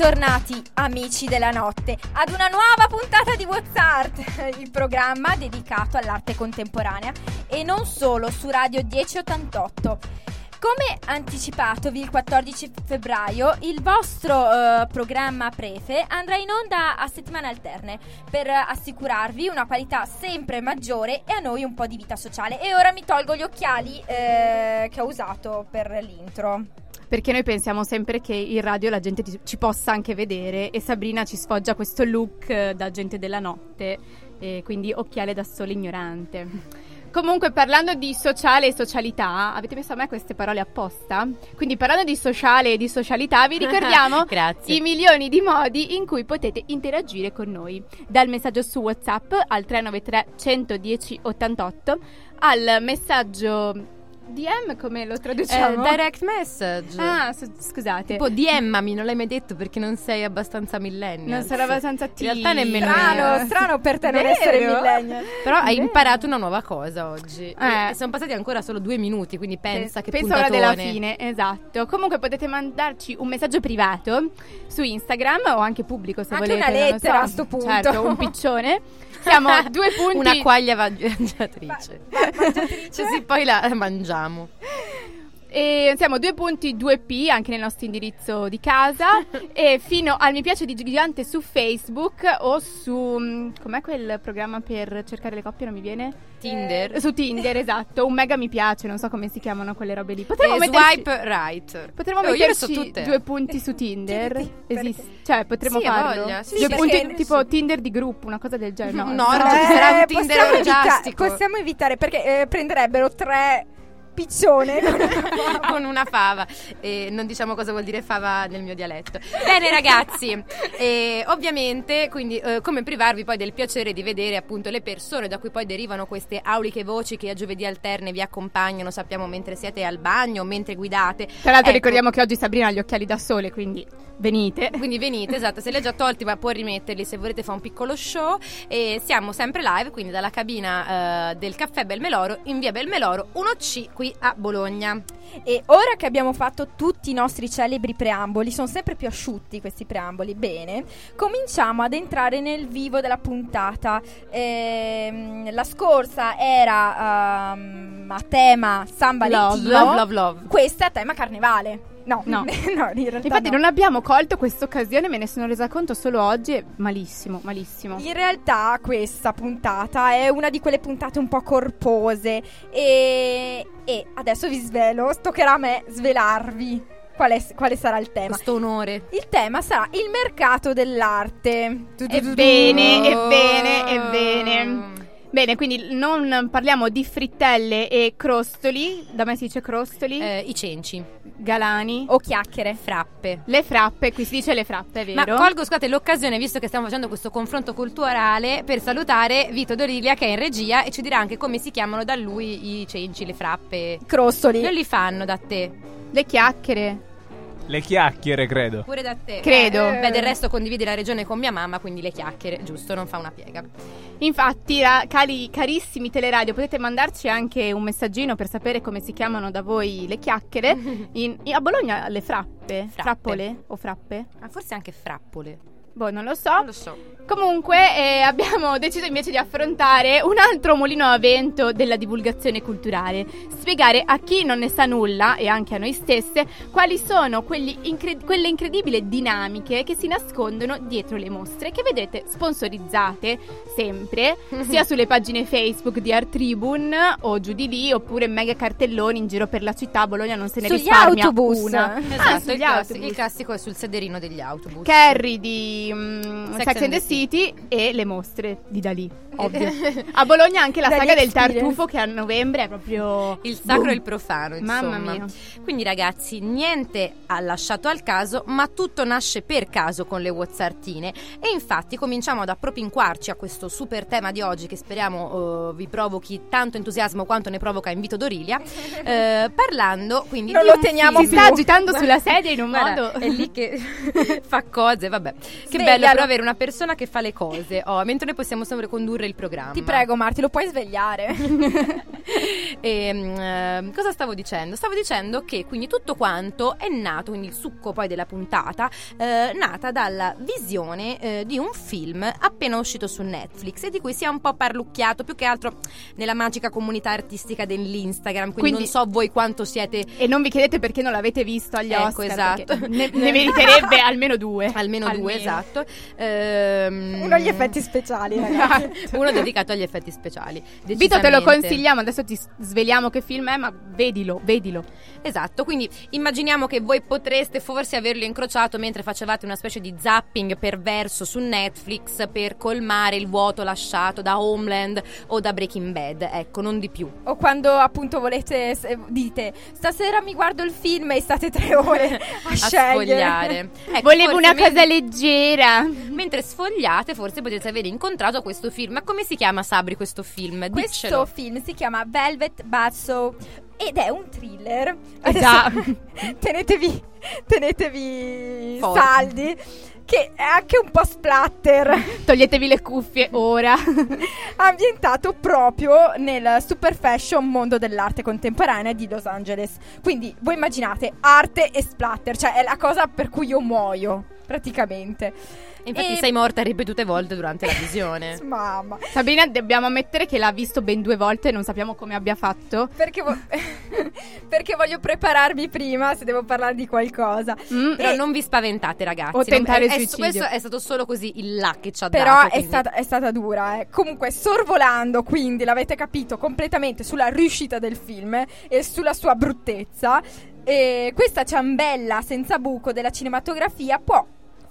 Bentornati amici della notte ad una nuova puntata di What's Art, il programma dedicato all'arte contemporanea e non solo su Radio 1088. Come anticipatovi il 14 febbraio, il vostro eh, programma Prefe andrà in onda a settimane alterne per assicurarvi una qualità sempre maggiore e a noi un po' di vita sociale. E ora mi tolgo gli occhiali eh, che ho usato per l'intro. Perché noi pensiamo sempre che in radio la gente ci possa anche vedere e Sabrina ci sfoggia questo look eh, da gente della notte, e quindi occhiale da sole ignorante. Comunque, parlando di sociale e socialità, avete messo a me queste parole apposta? Quindi, parlando di sociale e di socialità, vi ricordiamo i milioni di modi in cui potete interagire con noi. Dal messaggio su WhatsApp al 393 110 88 al messaggio DM come lo traduciamo? Eh, direct message. Ah, su- scusate. Tipo DMami, non l'hai mai detto perché non sei abbastanza millennial. Non sono abbastanza In realtà nemmeno Strano, io. strano per te non Vero? essere millennial. Però hai Vero. imparato una nuova cosa oggi. Eh. Sono passati ancora solo due minuti, quindi pensa che Pensa ora puntatone. della fine, esatto. Comunque potete mandarci un messaggio privato su Instagram o anche pubblico se Anche volete. una non lo lettera so. a sto punto. Certo, un piccione. Siamo a due punti. Una quaglia mangiatrice. Mangiatrice. Così poi la mangiamo. E siamo due punti 2P anche nel nostro indirizzo di casa e fino al mi piace di gigante su Facebook o su mm, com'è quel programma per cercare le coppie non mi viene? Tinder. Eh, Su Tinder, esatto, un mega mi piace, non so come si chiamano quelle robe lì. Potremmo Eh, metterci swipe right. Potremmo Oh, metterci due punti su Tinder? Esiste, cioè potremmo Sì, farlo. voglia, sì, due sì, punti perché- tipo Tinder di gruppo, una cosa del genere. No, No, non ci Eh, sarà un Tinder possiamo, evita- possiamo evitare perché eh, prenderebbero tre piccione con una fava. E non diciamo cosa vuol dire fava nel mio dialetto. Bene, ragazzi, e ovviamente, quindi, eh, come privarvi poi del piacere di vedere appunto le persone da cui poi derivano queste auliche voci che a giovedì alterne vi accompagnano, sappiamo, mentre siete al bagno, mentre guidate. Tra l'altro Ecco. ricordiamo che oggi Sabrina ha gli occhiali da sole, quindi venite. Quindi venite, esatto, se li ha già tolti ma può rimetterli se volete fa un piccolo show e siamo sempre live, quindi dalla cabina eh, del caffè Belmeloro in via Belmeloro 1C qui a Bologna. e ora che abbiamo fatto tutti i nostri celebri preamboli sono sempre più asciutti questi preamboli bene cominciamo ad entrare nel vivo della puntata Ehm, la scorsa era ehm, a tema San Valentino Love, love, love. questa è a tema carnevale no No. no in realtà Infatti no. non abbiamo colto questa occasione, me ne sono resa conto solo oggi e malissimo, malissimo. In realtà questa puntata è una di quelle puntate un po' corpose e, e adesso vi svelo, toccherà a me svelarvi quale, quale sarà il tema. Questo onore. Il tema sarà il mercato dell'arte. Ebbene, ebbene, ebbene. Bene, quindi non parliamo di frittelle e crostoli, da me si dice crostoli, Eh, I cenci, galani, O chiacchiere. frappe. le frappe, qui si dice le frappe, è Ma vero? colgo, scusate, l'occasione, visto che stiamo facendo questo confronto culturale, per salutare Vito Dorilia che è in regia e ci dirà anche come si chiamano da lui i cenci, le frappe. Crostoli. Non li fanno da te, Le chiacchiere. Le chiacchiere, credo. pure da te. Credo. Eh, beh, del resto condividi la regione con mia mamma, quindi le chiacchiere, giusto, non fa una piega. Infatti, ra- cari, carissimi teleradio, potete mandarci anche un messaggino per sapere come si chiamano da voi le chiacchiere. In- in- a Bologna le frappe? Frappe. Frappole o frappe? Ah, forse anche frappole. Boh, non lo so. Non lo so. Comunque eh, abbiamo deciso invece di affrontare un altro mulino a vento della divulgazione culturale, spiegare a chi non ne sa nulla e anche a noi stesse quali sono quegli incre- quelle incredibili dinamiche che si nascondono dietro le mostre che vedete sponsorizzate sempre sia sulle pagine Facebook di Art Tribune o giù di lì oppure mega cartelloni in giro per la città, Bologna non se ne Sugli risparmia autobus. una. Esatto, Ah, il, sugli classi- autobus. il classico è sul sederino degli autobus. Carrie di mm, Sex, and the City e le mostre di Dalì, ovvio. A Bologna anche la Dagli saga del tartufo che a novembre è proprio Il sacro Boom. e il profano, insomma. Mamma mia. Quindi ragazzi, niente ha lasciato al caso, ma tutto nasce per caso con le Wazzartine e infatti cominciamo ad appropinquarci a questo super tema di oggi che speriamo eh, vi provochi tanto entusiasmo quanto ne provoca Invito Dorilia, eh, parlando quindi Non di lo teniamo Si film. sta agitando sulla sedia in un Guarda, modo è lì che fa cose, vabbè. Che Sveglialo. bello però avere una persona che fa le cose. Oh, mentre noi possiamo sempre condurre il programma. Ti prego, Marti, lo puoi svegliare? e, mm, cosa stavo dicendo? Stavo dicendo che quindi tutto quanto è nato, quindi il succo poi della puntata, eh, nata dalla visione eh, di un film appena uscito su Netflix e di cui si è un po' parlucchiato più che altro nella magica comunità artistica dell'Instagram. Quindi, Quindi- non so voi quanto siete E non vi chiedete perché non l'avete visto agli Ecco, Oscar. esatto. Ne, ne meriterebbe almeno due. almeno due, esatto. Ehm, Uno agli effetti speciali, ragazzi. Uno dedicato agli effetti speciali. Vito te lo consigliamo, adesso ti sveliamo che film è, ma vedilo, vedilo. Esatto, quindi immaginiamo che voi potreste forse averlo incrociato mentre facevate una specie di zapping perverso su Netflix per colmare il vuoto lasciato da Homeland o da Breaking Bad, ecco, non di più. O quando appunto volete, dite, stasera mi guardo il film e state tre ore a, A scegliere. sfogliare. Ecco, Volevo una cosa leggera. Mentre sfogliate, forse potete aver incontrato questo film. Ma come si chiama, Sabri, questo film? Questo Diccelo. film si chiama Velvet Buzzsaw ed è un thriller. Già. tenetevi, tenetevi Forti. saldi, che è anche un po' splatter. Toglietevi le cuffie ora. ambientato proprio nel super fashion mondo dell'arte contemporanea di Los Angeles. Quindi voi immaginate arte e splatter, cioè è la cosa per cui io muoio, praticamente. Infatti E- sei morta ripetute volte durante la visione. Mamma, Sabrina, dobbiamo ammettere che l'ha visto ben due volte e non sappiamo come abbia fatto. perché, vo- perché voglio prepararmi prima se devo parlare di qualcosa. Mm, Però E- non vi spaventate, ragazzi. O tentare Non- è- è- suicidio. Questo è stato solo così il là che ci ha Però dato. è quindi- stata, è stata dura, eh. Comunque, sorvolando, quindi l'avete capito completamente sulla riuscita del film e sulla sua bruttezza. E questa ciambella senza buco della cinematografia può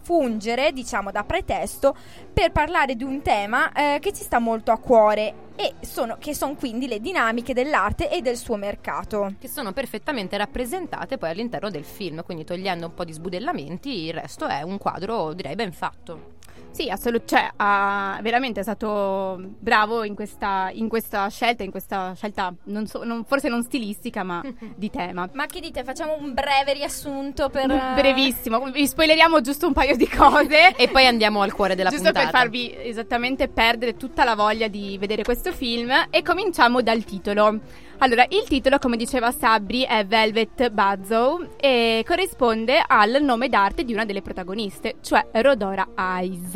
fungere, diciamo, da pretesto per parlare di un tema eh, che ci sta molto a cuore e sono, che sono quindi le dinamiche dell'arte e del suo mercato. che sono perfettamente rappresentate poi all'interno del film, quindi togliendo un po' di sbudellamenti, il resto è un quadro direi ben fatto. Sì, assolut- cioè, ha- veramente è stato bravo in questa, in questa scelta, in questa scelta non so- non- forse non stilistica, ma di tema. Ma che dite? Facciamo un breve riassunto per... Brevissimo, vi spoileriamo giusto un paio di cose. E poi andiamo al cuore della Giusto puntata. per farvi esattamente perdere tutta la voglia di vedere questo film e cominciamo dal titolo. Allora, il titolo, come diceva Sabri, è Velvet Buzzsaw e corrisponde al nome d'arte di una delle protagoniste, cioè Rodora Eyes,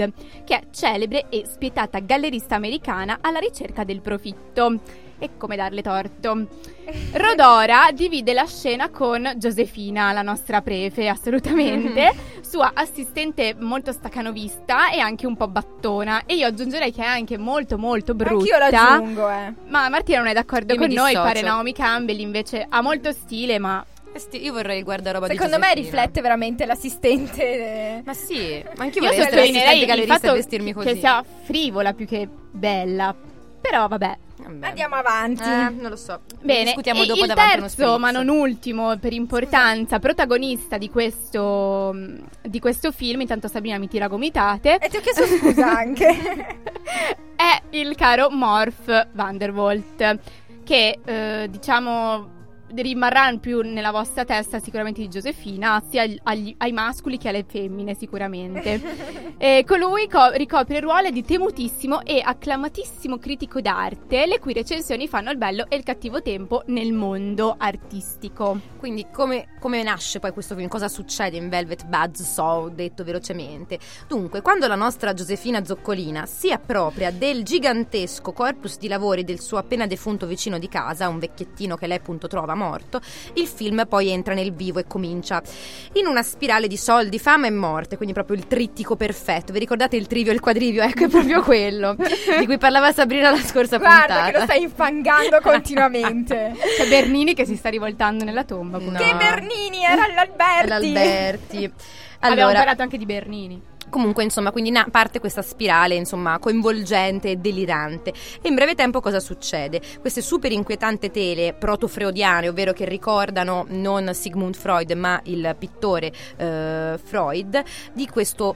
che è celebre e spietata gallerista americana alla ricerca del profitto. E come darle torto? Rodora divide la scena con Josefina, la nostra prefe, assolutamente, sua assistente molto staccanovista e anche un po' battona. E io aggiungerei che è anche molto molto brutta. Anch'io l'aggiungo, eh. Ma Martina non è d'accordo Io con noi, pare Naomi Campbell invece ha molto stile, ma Eh Io vorrei il guardaroba di Secondo me riflette veramente l'assistente. Ma sì, ma anche io vorrei essere sottolineerei assistente il gallerista e vestirmi così. che sia frivola più che bella. Però vabbè. Vabbè. Andiamo avanti. Eh, non lo so. Bene, Discutiamo e dopo il terzo, ma non ultimo per importanza, protagonista di questo, di questo film, intanto Sabrina mi tira gomitate, E ti ho chiesto scusa anche. è il caro Morph Vanderwalt, che eh, diciamo rimarrà più nella vostra testa sicuramente di Giosefina, sia agli- ai mascoli che alle femmine sicuramente. E colui co- ricopre il ruolo di temutissimo e acclamatissimo critico d'arte, le cui recensioni fanno il bello e il cattivo tempo nel mondo artistico. Quindi come, come nasce poi questo film? Cosa succede in Velvet Buzzsaw, detto velocemente? Dunque, quando la nostra Giosefina Zoccolina si appropria del gigantesco corpus di lavori del suo appena defunto vicino di casa, un vecchiettino che lei appunto trova morto, il film poi entra nel vivo e comincia in una spirale di soldi, fama e morte, quindi proprio il trittico perfetto. Vi ricordate il trivio e il quadrivio? Ecco, è proprio quello di cui parlava Sabrina la scorsa Guarda puntata. che lo stai infangando continuamente. C'è Bernini che si sta rivoltando nella tomba. No. Che Bernini era l'Alberti. L'Alberti. Abbiamo Allora, parlato anche di Bernini. Comunque, insomma, quindi na- parte questa spirale, insomma, coinvolgente e delirante. E in breve tempo cosa succede? Queste super inquietanti tele proto-freudiane, ovvero che ricordano non Sigmund Freud, ma il pittore eh, Freud, di questo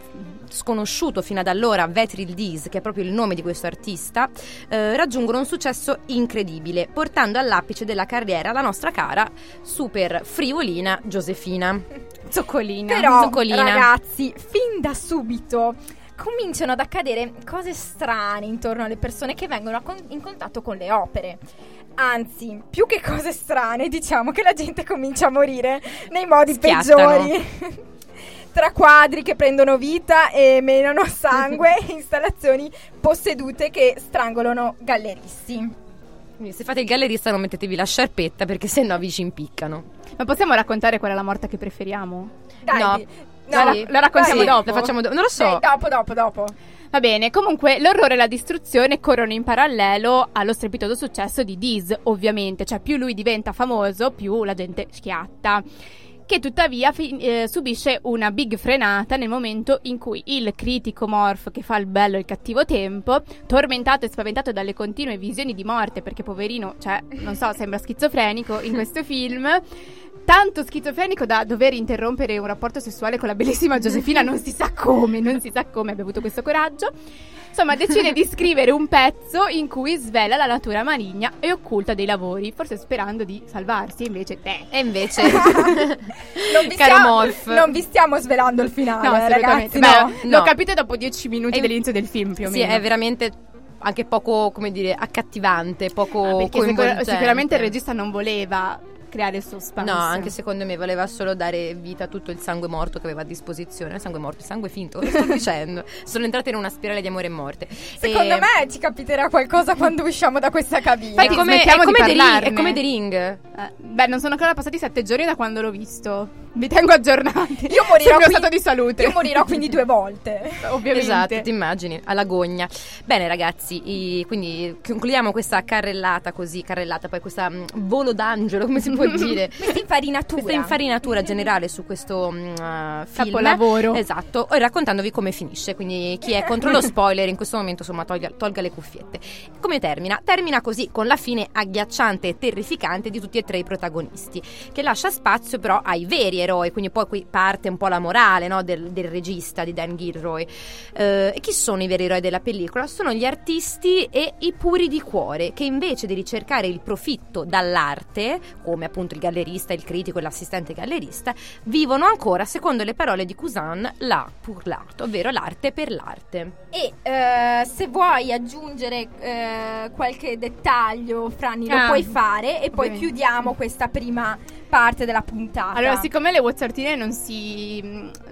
sconosciuto fino ad allora Vetril Dies, che è proprio il nome di questo artista, eh, raggiungono un successo incredibile, portando all'apice della carriera la nostra cara super frivolina Giosefina. Zoccolina. Però, Zoccolina. ragazzi, fin da subito cominciano ad accadere cose strane intorno alle persone che vengono con- in contatto con le opere. Anzi, più che cose strane, diciamo che la gente comincia a morire nei modi Schiattano. peggiori. Tra quadri che prendono vita e menano sangue e installazioni possedute che strangolano galleristi. Quindi se fate il gallerista non mettetevi la sciarpetta perché sennò vi ci impiccano. Ma possiamo raccontare qual è la morte che preferiamo? Dai, No. no, la- la raccontiamo dai, dopo? La facciamo do- non lo so. dai, dopo, dopo, dopo. Va bene, comunque l'orrore e la distruzione corrono in parallelo allo strepitoso successo di Diz, ovviamente, cioè più lui diventa famoso, più la gente schiatta. Che tuttavia fi- eh, subisce una big frenata nel momento in cui il critico Morph, che fa il bello e il cattivo tempo, tormentato e spaventato dalle continue visioni di morte, perché poverino, cioè, non so, sembra schizofrenico in questo film, tanto schizofrenico da dover interrompere un rapporto sessuale con la bellissima Giosefina, non si sa come, non si sa come abbia avuto questo coraggio. Insomma, decide di scrivere un pezzo in cui svela la natura maligna e occulta dei lavori, forse sperando di salvarsi, invece te. E invece, Non vi, caro stiamo, Morph, non vi stiamo svelando il finale, No, ragazzi. Beh, no. L'ho capito dopo dieci minuti E- dell'inizio del film, più o sì, meno. è veramente anche poco, come dire, accattivante, poco Ah, perché sicur- sicuramente il regista non voleva creare suspense. No, anche secondo me voleva solo dare vita a tutto il sangue morto che aveva a disposizione. Il sangue morto, il sangue finto, lo sto dicendo. Sono entrate in una spirale di amore e morte. Secondo E- me ci capiterà qualcosa quando usciamo da questa cabina. Infatti, è come, è di come The Ring, è come The Ring. Eh, beh, non sono ancora passati sette giorni da quando l'ho visto. Vi tengo aggiornati Io morirò sul mio qui- stato di salute. Io morirò quindi due volte. ovviamente. Esatto, ti immagini, alla gogna. Bene ragazzi, i- quindi concludiamo questa carrellata così, carrellata, poi questa mm, volo d'angelo, come si dire? Questa infarinatura. Questa infarinatura generale su questo uh, film. Capolavoro. Esatto, e raccontandovi come finisce. Quindi chi è contro lo spoiler in questo momento, insomma, tolga, tolga le cuffiette. Come termina? Termina così con la fine agghiacciante e terrificante di tutti e tre i protagonisti, che lascia spazio però ai veri eroi. Quindi poi qui parte un po' la morale no, del, del regista di Dan Gilroy. Eh, e chi sono i veri eroi della pellicola? Sono gli artisti e i puri di cuore, che invece di ricercare il profitto dall'arte, come appunto il gallerista, il critico e l'assistente gallerista, vivono ancora, secondo le parole di Cousin, la pour l'art, ovvero l'arte per l'arte. E eh, se vuoi aggiungere eh, qualche dettaglio, Franny, lo Ah, puoi fare e poi ovviamente. chiudiamo questa prima parte della puntata. Allora, siccome le Wazzartine non si.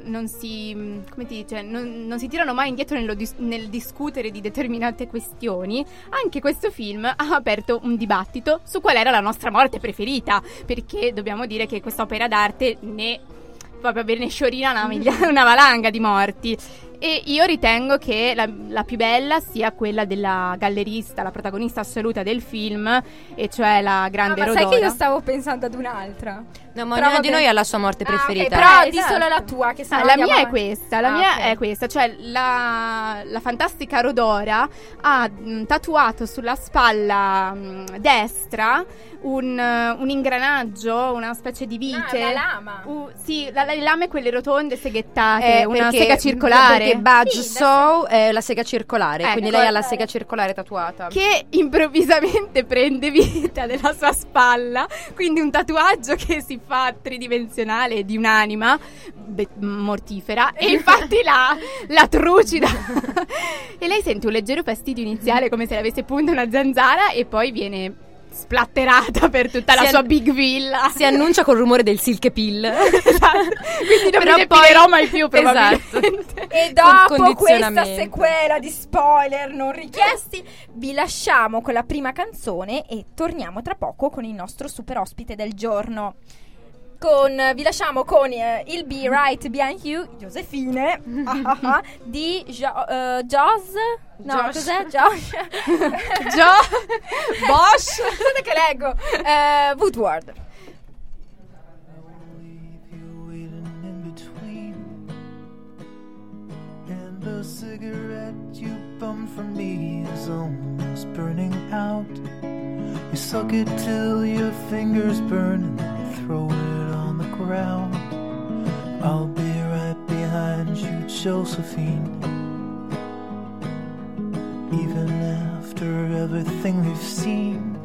non si. come ti dice? Non, non si tirano mai indietro nello dis- nel discutere di determinate questioni, anche questo film ha aperto un dibattito su qual era la nostra morte preferita. Perché dobbiamo dire che questa opera d'arte ne. proprio ne sciorina una, una valanga di morti. E io ritengo che la, la più bella sia quella della gallerista, la protagonista assoluta del film, e cioè la Ah, grande ma sai Rodora. che io stavo pensando ad un'altra. No, ma Però ognuno di noi ha la sua morte Ah, ok, preferita. però Eh, di esatto. solo la tua, che Ah, sennò la mia è questa, la Ah, mia ok. è questa, cioè la, la fantastica Rodora ha mh, tatuato sulla spalla mh, destra un, eh, un ingranaggio, una specie di vite. Ah, la lama. Uh, sì, la- le lame quelle rotonde seghettate, Eh, una perché- sega circolare. Perché Budge Sì, Sow è la sega circolare, Ecco. quindi lei ha la sega circolare tatuata. che improvvisamente prende vita della sua spalla, quindi un tatuaggio che si fa tridimensionale di un'anima be- mortifera e infatti la, la trucida e lei sente un leggero fastidio iniziale come se le avesse punta una zanzara e poi viene splatterata per tutta la Si sua an- big villa Si annuncia col rumore del silk pill. Esatto. quindi non Però mi poi- mai più Esatto. probabilmente E Con dopo questa sequela di spoiler non richiesti, vi lasciamo con la prima canzone e torniamo tra poco con il nostro super ospite del giorno. Con, vi lasciamo con eh, il Be Right Behind You, Josefine, ah, ah, ah, di jo- eh, Joss. No, Josh. cos'è? Josh. Già Bosch Aspetta che leggo. Eh, Woodward. leave you waiting in between. And the cigarette you bummed from me is almost burning out. You suck it till your fingers burn and then throw it the ground. I'll be right behind you, Josephine. Even after everything we've seen.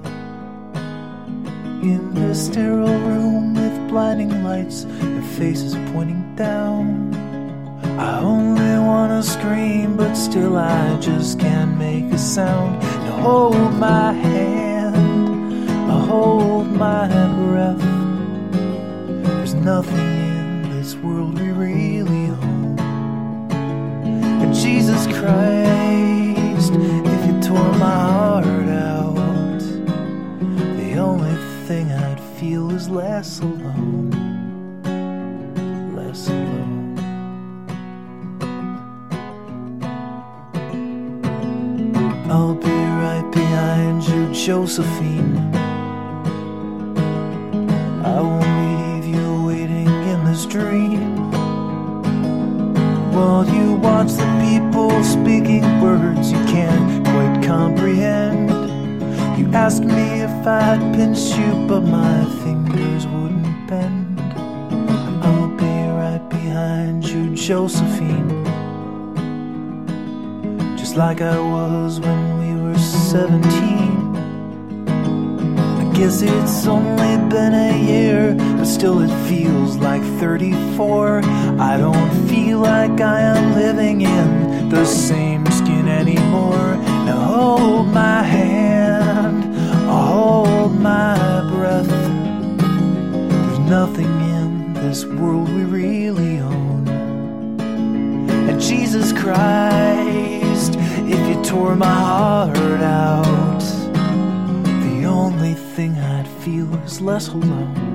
In this sterile room with blinding lights and faces pointing down, I only wanna scream, but still I just can't make a sound. You hold my hand, I hold my breath. Nothing in this world we really own. And Jesus Christ, if you tore my heart out, the only thing I'd feel is less alone. Less alone. I'll be right behind you, Josephine. Dream. While you watch the people speaking words you can't quite comprehend. You asked me if I'd pinch you, but my fingers wouldn't bend. I'll be right behind you, Josephine. Just like I was when we were 17. Guess it's only been a year, but still it feels like 34. I don't feel like I am living in the same skin anymore. Now hold my hand, hold my breath. There's nothing in this world we really own. And Jesus Christ, if you tore my heart out, only thing I'd feel is less alone.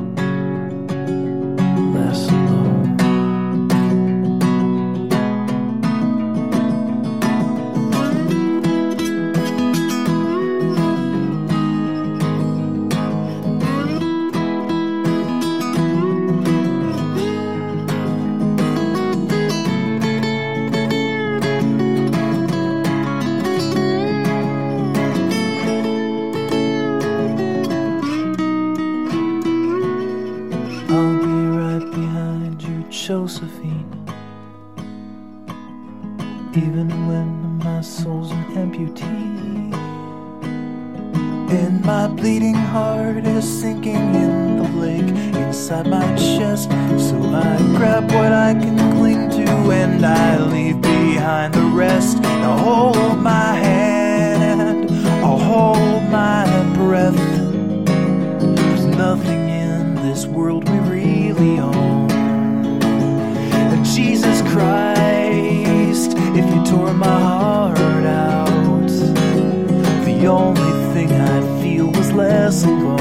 assim como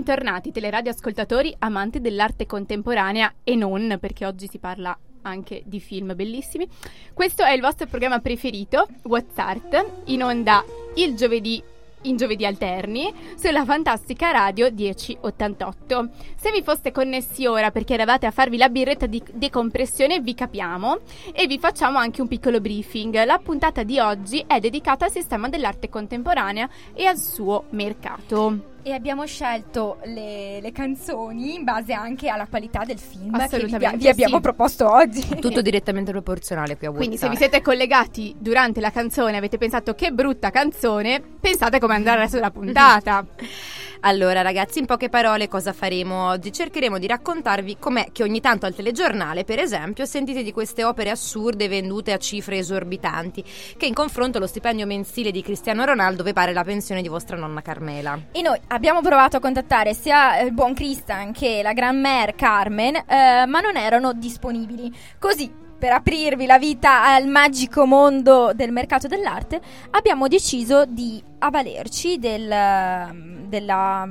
Bentornati teleradioascoltatori amanti dell'arte contemporanea e non, perché oggi si parla anche di film bellissimi. Questo è il vostro programma preferito, What's Art, in onda il giovedì in giovedì alterni sulla fantastica radio 1088. Se vi foste connessi ora perché eravate a farvi la birretta di decompressione, vi capiamo e vi facciamo anche un piccolo briefing. La puntata di oggi è dedicata al sistema dell'arte contemporanea e al suo mercato. E abbiamo scelto le, le canzoni in base anche alla qualità del film che vi, Assolutamente vi abbiamo sì. proposto oggi. Tutto direttamente proporzionale qui a Quindi se vi siete collegati durante la canzone e avete pensato che brutta canzone, pensate come andare al resto della puntata. Allora ragazzi, in poche parole cosa faremo oggi? Cercheremo di raccontarvi com'è che ogni tanto al telegiornale, per esempio, sentite di queste opere assurde vendute a cifre esorbitanti, che in confronto allo stipendio mensile di Cristiano Ronaldo vi pare la pensione di vostra nonna Carmela. E noi abbiamo provato a contattare sia il buon Christian che la Grand-Mère Carmen, eh, ma non erano disponibili. Così, per aprirvi la vita al magico mondo del mercato dell'arte, abbiamo deciso di avvalerci del- della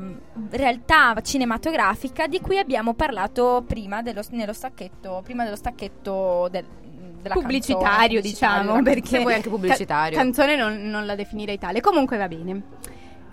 realtà cinematografica di cui abbiamo parlato prima dello, nello stacchetto, prima dello stacchetto del, pubblicitario, canzone, diciamo, pubblicitario. perché Se vuoi anche pubblicitario. ca- canzone non, non la definirei tale. Comunque va bene.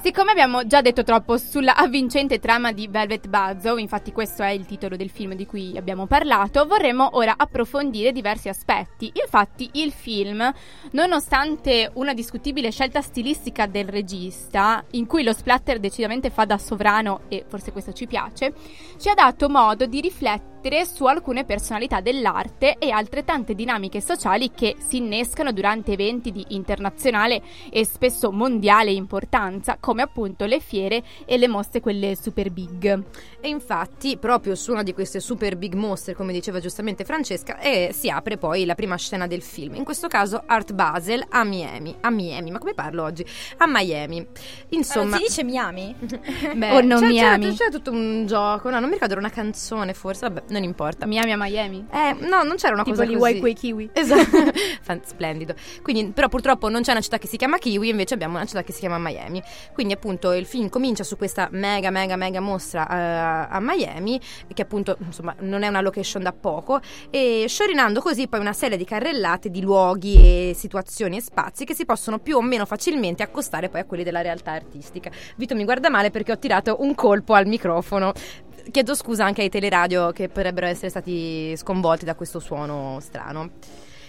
Siccome abbiamo già detto troppo sulla avvincente trama di Velvet Buzzsaw, infatti questo è il titolo del film di cui abbiamo parlato, vorremmo ora approfondire diversi aspetti. Infatti il film, nonostante una discutibile scelta stilistica del regista, in cui lo splatter decisamente fa da sovrano e forse questo ci piace, ci ha dato modo di riflettere su alcune personalità dell'arte e altrettante dinamiche sociali che si innescano durante eventi di internazionale e spesso mondiale importanza, come appunto le fiere e le mostre quelle super big. E infatti, proprio su una di queste super big mostre, come diceva giustamente Francesca, eh, si apre poi la prima scena del film. In questo caso Art Basel a Miami. A Miami, ma come parlo oggi? A Miami. Insomma, Ma non si dice Miami? beh, o non c'è, c'era- Miami. c'era tutto un gioco, no, non mi ricordo, era una canzone forse, vabbè, non importa. Miami a Miami. Eh, no, non c'era una tipo cosa gli così. Wai Quei Kiwi. Esatto, Fan- splendido. Quindi, però purtroppo non c'è una città che si chiama Kiwi, invece abbiamo una città che si chiama Miami. Quindi appunto il film comincia su questa mega mega mega mostra eh, a Miami, che appunto insomma non è una location da poco, e sciorinando così poi una serie di carrellate di luoghi e situazioni e spazi che si possono più o meno facilmente accostare poi a quelli della realtà artistica. Vito mi guarda male perché ho tirato un colpo al microfono. Chiedo scusa anche ai teleradio che potrebbero essere stati sconvolti da questo suono strano.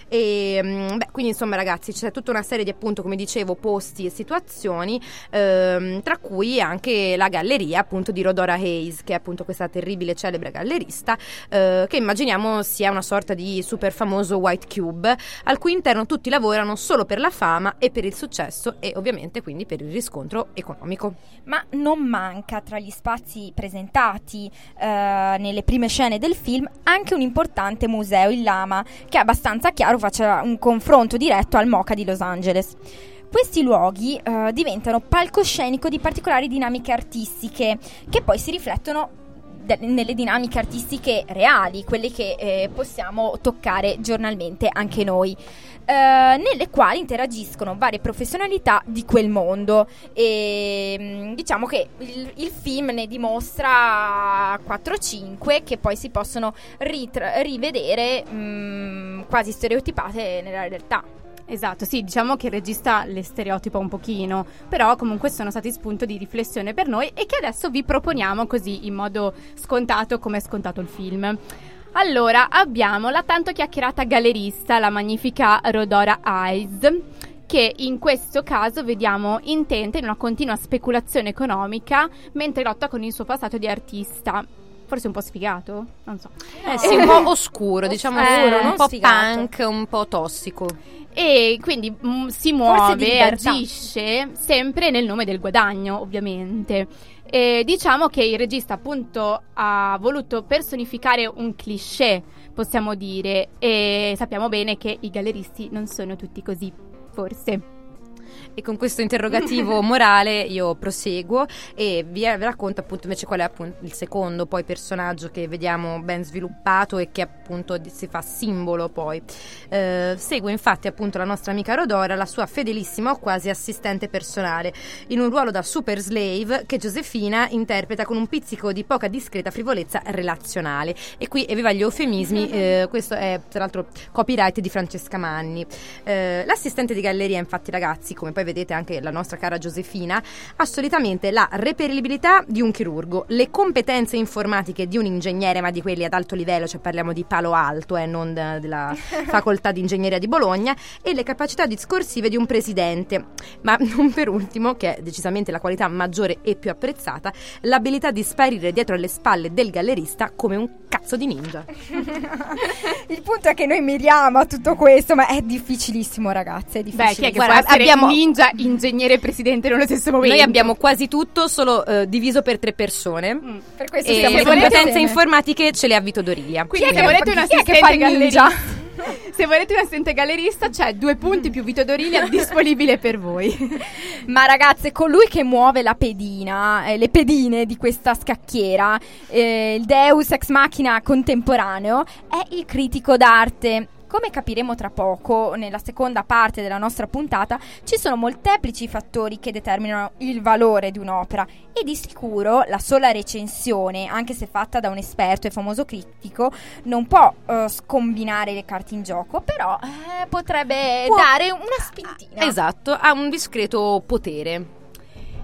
E, mm, beh, quindi insomma ragazzi c'è tutta una serie di appunto come dicevo posti e situazioni ehm, tra cui anche la galleria appunto di Rodora Hayes che è appunto questa terribile celebre gallerista eh, che immaginiamo sia una sorta di super famoso white cube al cui interno tutti lavorano solo per la fama e per il successo e ovviamente quindi per il riscontro economico. Ma non manca tra gli spazi presentati eh, nelle prime scene del film anche un importante museo, il Lama, che è abbastanza chiaro faccia un confronto diretto al Mocha di Los Angeles. Questi luoghi eh, diventano palcoscenico di particolari dinamiche artistiche che poi si riflettono de- nelle dinamiche artistiche reali, quelle che eh, possiamo toccare giornalmente anche noi, eh, nelle quali interagiscono varie professionalità di quel mondo. E mm, diciamo che il, il film ne dimostra 4-5 che poi si possono ritra- rivedere mm, quasi stereotipate nella realtà. Esatto, sì, diciamo che il regista le stereotipa un pochino, però comunque sono stati spunto di riflessione per noi e che adesso vi proponiamo così in modo scontato come è scontato il film. Allora, abbiamo la tanto chiacchierata gallerista, la magnifica Rodora Eyes, che in questo caso vediamo intenta in una continua speculazione economica mentre lotta con il suo passato di artista. Forse un po' sfigato? Non so. eh sì, un po' oscuro diciamo Oscuro, un non po' sfigato. punk un po' tossico E quindi mm, si muove e agisce sempre nel nome del guadagno, ovviamente. E diciamo che il regista appunto ha voluto personificare un cliché, possiamo dire, e sappiamo bene che i galleristi non sono tutti così, forse. E con questo interrogativo morale io proseguo e vi racconto appunto invece qual è appunto il secondo poi personaggio che vediamo ben sviluppato e che appunto si fa simbolo poi. Eh, segue infatti appunto la nostra amica Rodora, la sua fedelissima o quasi assistente personale, in un ruolo da super slave che Giosefina interpreta con un pizzico di poca discreta frivolezza relazionale. E qui evviva gli eufemismi, eh, questo è tra l'altro copyright di Francesca Manni. Eh, l'assistente di galleria, infatti, ragazzi, come poi vedete anche la nostra cara Giosefina, ha solitamente la reperibilità di un chirurgo, le competenze informatiche di un ingegnere, ma di quelli ad alto livello, cioè parliamo di palo alto e non de- della facoltà di ingegneria di Bologna, e le capacità discorsive di un presidente. Ma non per ultimo, che è decisamente la qualità maggiore e più apprezzata, l'abilità di sparire dietro alle spalle del gallerista come un cazzo di ninja. Il punto è che noi miriamo a tutto questo, ma è difficilissimo, ragazzi. È Beh, difficilissimo. chi è che Guarda, abbiamo- ninja, ingegnere e presidente nello stesso momento? Noi abbiamo quasi tutto, solo eh, diviso per tre persone. Mm. per questo E siamo le competenze insieme. informatiche ce le ha Vito Dorilia. Quindi Chi è se che- volete un assistente fa il ninja? gallerista Se volete un assistente gallerista c'è due punti più Vito Dorilia disponibile per voi Ma ragazze, colui che muove la pedina, eh, le pedine di questa scacchiera, eh, il Deus ex machina contemporaneo, è il critico d'arte. Come capiremo tra poco, nella seconda parte della nostra puntata, ci sono molteplici fattori che determinano il valore di un'opera e di sicuro la sola recensione, anche se fatta da un esperto e famoso critico, non può eh, scombinare le carte in gioco, però eh, potrebbe Può- dare una spintina. Esatto, ha un discreto potere.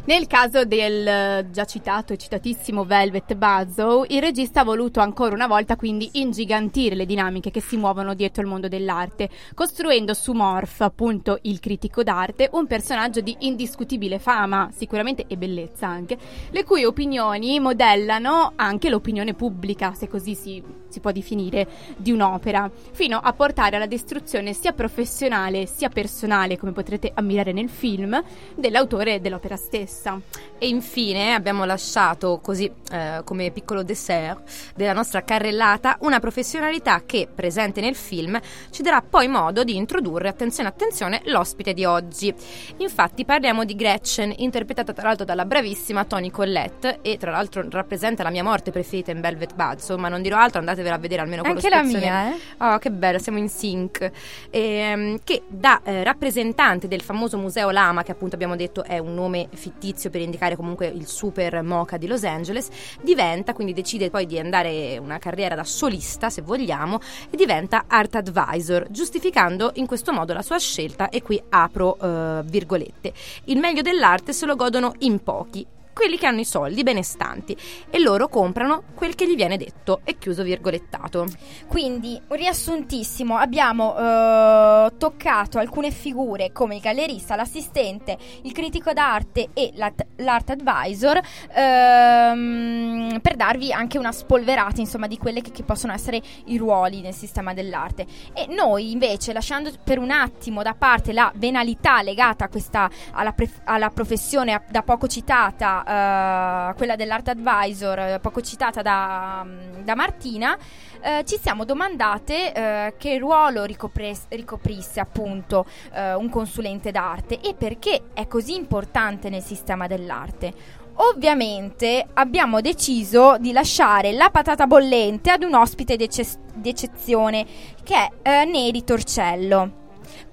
Nel caso del eh, già citato e citatissimo Velvet Buzzsaw, il regista ha voluto ancora una volta quindi ingigantire le dinamiche che si muovono dietro il mondo dell'arte, costruendo su Morph, appunto il critico d'arte, un personaggio di indiscutibile fama, sicuramente e bellezza anche, le cui opinioni modellano anche l'opinione pubblica, se così si, si può definire, di un'opera, fino a portare alla distruzione sia professionale sia personale, come potrete ammirare nel film, dell'autore dell'opera stessa stessa. E infine abbiamo lasciato così eh, come piccolo dessert della nostra carrellata una professionalità che, presente nel film, ci darà poi modo di introdurre, attenzione attenzione, l'ospite di oggi. Infatti parliamo di Gretchen, interpretata tra l'altro dalla bravissima Toni Collette e tra l'altro rappresenta la mia morte preferita in Velvet Buzzsaw, ma non dirò altro, andatevela a vedere almeno con Anche lo la mia, eh? Oh, che bello, siamo in sync. Ehm, che da eh, rappresentante del famoso museo Lama, che appunto abbiamo detto è un nome fittizio per indicare comunque il super moca di Los Angeles, diventa, quindi decide poi di andare una carriera da solista, se vogliamo, e diventa art advisor, giustificando in questo modo la sua scelta, e qui apro eh, virgolette. Il meglio dell'arte se lo godono in pochi quelli che hanno i soldi benestanti e loro comprano quel che gli viene detto e chiuso virgolettato. Quindi, un riassuntissimo, abbiamo eh, toccato alcune figure come il gallerista, l'assistente, il critico d'arte e l'art, l'art advisor ehm, per darvi anche una spolverata insomma di quelli che, che possono essere i ruoli nel sistema dell'arte. E noi invece, lasciando per un attimo da parte la venalità legata questa, alla, pre- alla professione da poco citata, eh, quella dell'art advisor, eh, poco citata da, da Martina, eh, ci siamo domandate eh, che ruolo ricopres- ricoprisse appunto eh, un consulente d'arte e perché è così importante nel sistema dell'arte. Ovviamente abbiamo deciso di lasciare la patata bollente ad un ospite d'ecce- d'eccezione che è eh, Neri Torcello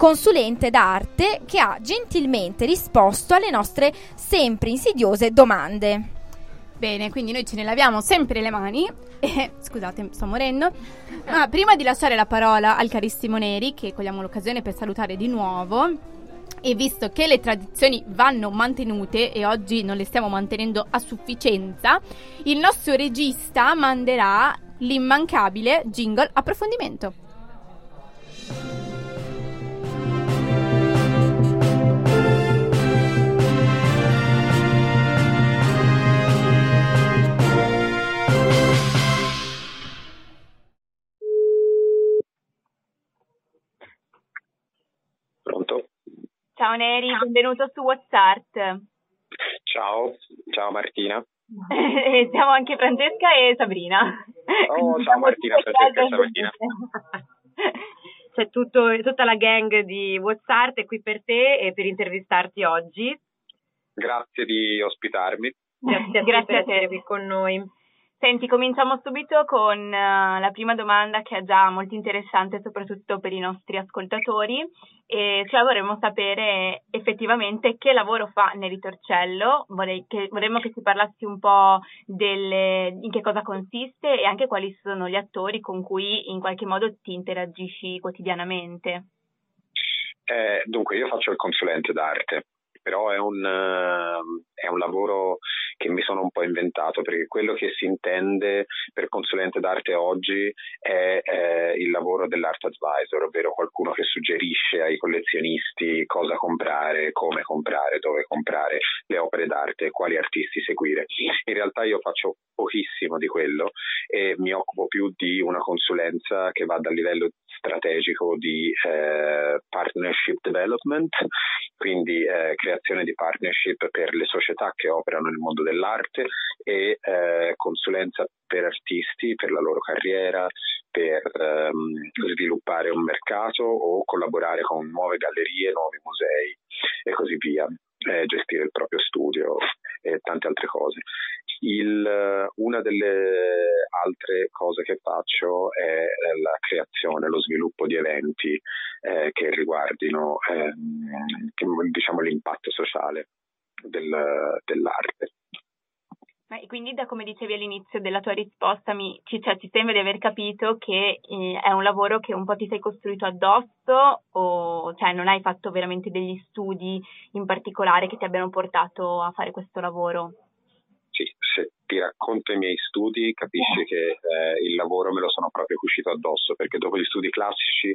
consulente d'arte che ha gentilmente risposto alle nostre sempre insidiose domande. Bene, quindi noi ce ne laviamo sempre le mani. E, scusate, sto morendo. Ma prima di lasciare la parola al carissimo Neri, che cogliamo l'occasione per salutare di nuovo, e visto che le tradizioni vanno mantenute e oggi non le stiamo mantenendo a sufficienza, il nostro regista manderà l'immancabile jingle approfondimento. Pronto? Ciao Neri, benvenuto su WhatsApp. Ciao, ciao Martina. Siamo anche Francesca e Sabrina. Oh, ciao Martina, Francesca e Sabrina. C'è tutto- tutta la gang di WhatsApp è qui per te e per intervistarti oggi. Grazie di ospitarmi. Grazie a te Grazie per a te. essere qui con noi. Senti, cominciamo subito con eh, la prima domanda che è già molto interessante soprattutto per i nostri ascoltatori. E cioè vorremmo sapere effettivamente che lavoro fa Neri Torcello, Vorrei che, vorremmo che ci parlassi un po' delle, in che cosa consiste e anche quali sono gli attori con cui in qualche modo ti interagisci quotidianamente. Eh, dunque, io faccio il consulente d'arte, però è un, eh, è un lavoro che mi sono un po' inventato perché quello che si intende per consulente d'arte oggi è eh, il lavoro dell'art advisor, ovvero qualcuno che suggerisce ai collezionisti cosa comprare, come comprare, dove comprare le opere d'arte, quali artisti seguire. In realtà io faccio pochissimo di quello e mi occupo più di una consulenza che va dal livello strategico di eh, partnership development, quindi eh, creazione di partnership per le società che operano nel mondo dell'arte e eh, consulenza per artisti, per la loro carriera, per ehm, sviluppare un mercato o collaborare con nuove gallerie, nuovi musei e così via, eh, gestire il proprio studio e tante altre cose. Il, eh, una delle altre cose che faccio è eh, la creazione, lo sviluppo di eventi eh, che riguardino che- diciamo, l'impatto sociale del- dell'arte. Ma quindi da come dicevi all'inizio della tua risposta mi, ci, cioè, ti sembra di aver capito che eh, è un lavoro che un po' ti sei costruito addosso o cioè, non hai fatto veramente degli studi in particolare che ti abbiano portato a fare questo lavoro? Sì, se ti racconto i miei studi capisci che eh, il lavoro me lo sono proprio cucito addosso perché dopo gli studi classici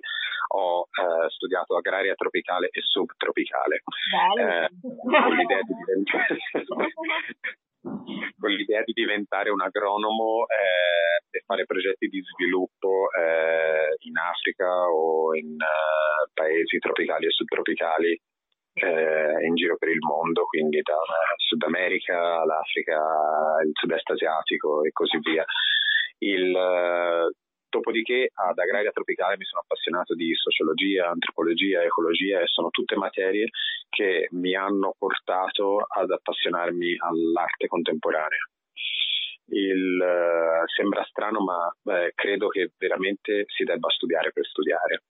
ho eh, studiato agraria tropicale e subtropicale. Eh, con l'idea di diventare con l'idea di diventare un agronomo eh, e fare progetti di sviluppo eh, in Africa o in uh, paesi tropicali e subtropicali eh, in giro per il mondo, quindi da Sud America all'Africa, il sud-est asiatico e così via. Il, Dopodiché ad Agraria Tropicale mi sono appassionato di sociologia, antropologia, ecologia e sono tutte materie che mi hanno portato ad appassionarmi all'arte contemporanea. Il, uh, sembra strano, ma eh, credo che veramente si debba studiare per studiare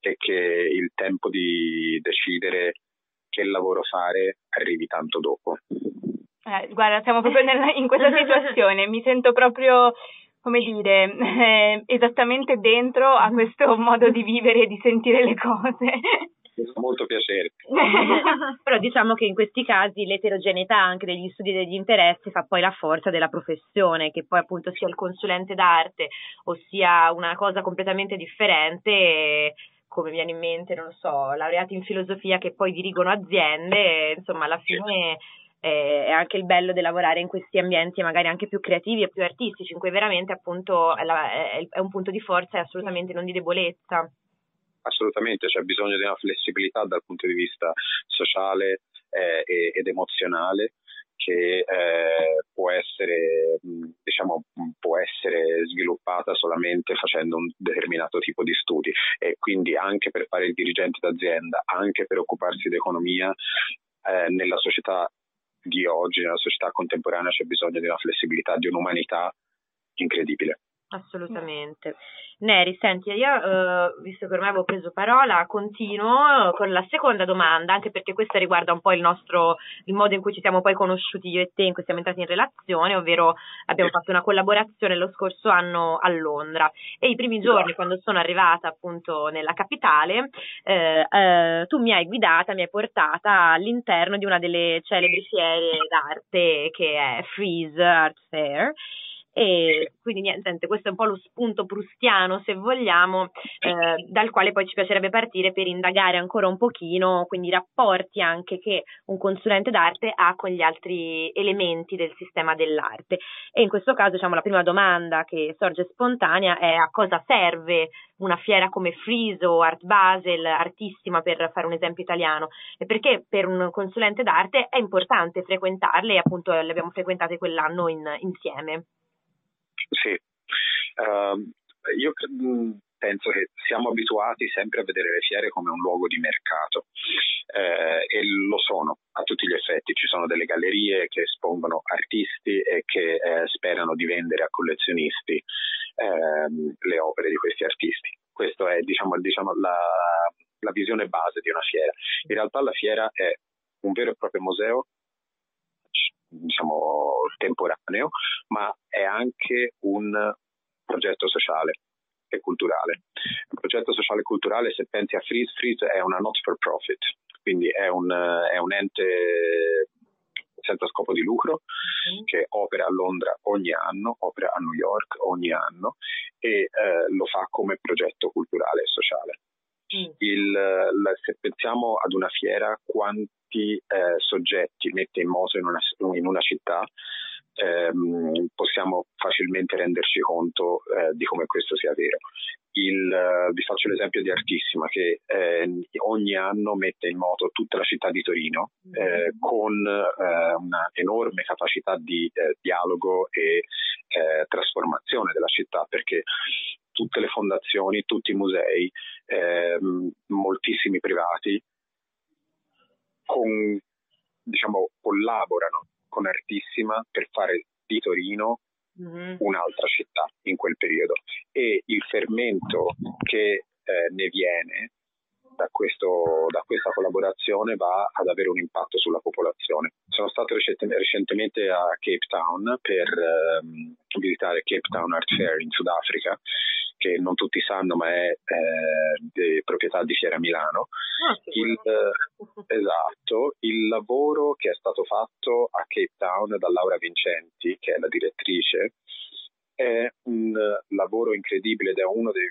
e che il tempo di decidere che lavoro fare arrivi tanto dopo. Eh, guarda, siamo proprio nella, in questa situazione, mi sento proprio come dire, eh, esattamente dentro a questo modo di vivere e di sentire le cose. Mi fa molto piacere. Però diciamo che in questi casi l'eterogeneità anche degli studi e degli interessi fa poi la forza della professione, che poi appunto sia il consulente d'arte o sia una cosa completamente differente come viene in mente, non lo so, laureati in filosofia che poi dirigono aziende, insomma alla fine è anche il bello di lavorare in questi ambienti magari anche più creativi e più artistici, in cui veramente appunto è, la, è un punto di forza e assolutamente non di debolezza. Assolutamente, c'è bisogno di una flessibilità dal punto di vista sociale eh, ed emozionale che eh, può essere diciamo può essere sviluppata solamente facendo un determinato tipo di studi e quindi anche per fare il dirigente d'azienda, anche per occuparsi di economia eh, nella società di oggi, nella società contemporanea, c'è bisogno di una flessibilità, di un'umanità incredibile. Assolutamente. Neri, senti, io eh, visto che ormai avevo preso parola, continuo con la seconda domanda, anche perché questa riguarda un po' il nostro, il modo in cui ci siamo poi conosciuti io e te, in cui siamo entrati in relazione, ovvero abbiamo fatto una collaborazione lo scorso anno a Londra. E i primi giorni quando sono arrivata appunto nella capitale, eh, eh, tu mi hai guidata, mi hai portata all'interno di una delle celebri fiere d'arte che è Freeze Art Fair e quindi niente, questo è un po' lo spunto prustiano se vogliamo, eh, dal quale poi ci piacerebbe partire per indagare ancora un pochino, quindi i rapporti anche che un consulente d'arte ha con gli altri elementi del sistema dell'arte. E in questo caso diciamo la prima domanda che sorge spontanea è a cosa serve una fiera come Friso Art Basel, artissima per fare un esempio italiano, e perché per un consulente d'arte è importante frequentarle e appunto le abbiamo frequentate quell'anno in, insieme. Sì, uh, io mm, penso che siamo abituati sempre a vedere le fiere come un luogo di mercato eh, e lo sono a tutti gli effetti. Ci sono delle gallerie che espongono artisti e che eh, sperano di vendere a collezionisti eh, le opere di questi artisti. Questa è diciamo, diciamo la, la visione base di una fiera. In realtà la fiera è un vero e proprio museo diciamo, temporaneo, ma è anche un progetto sociale e culturale. Un progetto sociale e culturale, se pensi a Freeze, Freeze è una not for profit, quindi è un, è un ente senza scopo di lucro mm. che opera a Londra ogni anno, opera a New York ogni anno e eh, lo fa come progetto culturale e sociale. Il, la, se pensiamo ad una fiera, quanti eh, soggetti mette in moto in una, in una città, ehm, possiamo facilmente renderci conto eh, di come questo sia vero. Il, uh, vi faccio l'esempio di Artissima che eh, ogni anno mette in moto tutta la città di Torino eh, con eh, una enorme capacità di eh, dialogo e trasformazione della città perché tutte le fondazioni, tutti i musei, ehm, moltissimi privati con, diciamo, collaborano con Artissima per fare di Torino mm-hmm. un'altra città in quel periodo e il fermento che eh, ne viene da, questo, da, questa collaborazione va ad avere un impatto sulla popolazione. Sono stato recentemente a Cape Town per ehm, visitare Cape Town Art Fair in Sudafrica, che non tutti sanno ma è eh, di proprietà di Fiera Milano. Ah, il, eh, esatto, il lavoro che è stato fatto a Cape Town da Laura Vincenti, che è la direttrice, è un lavoro incredibile ed è uno dei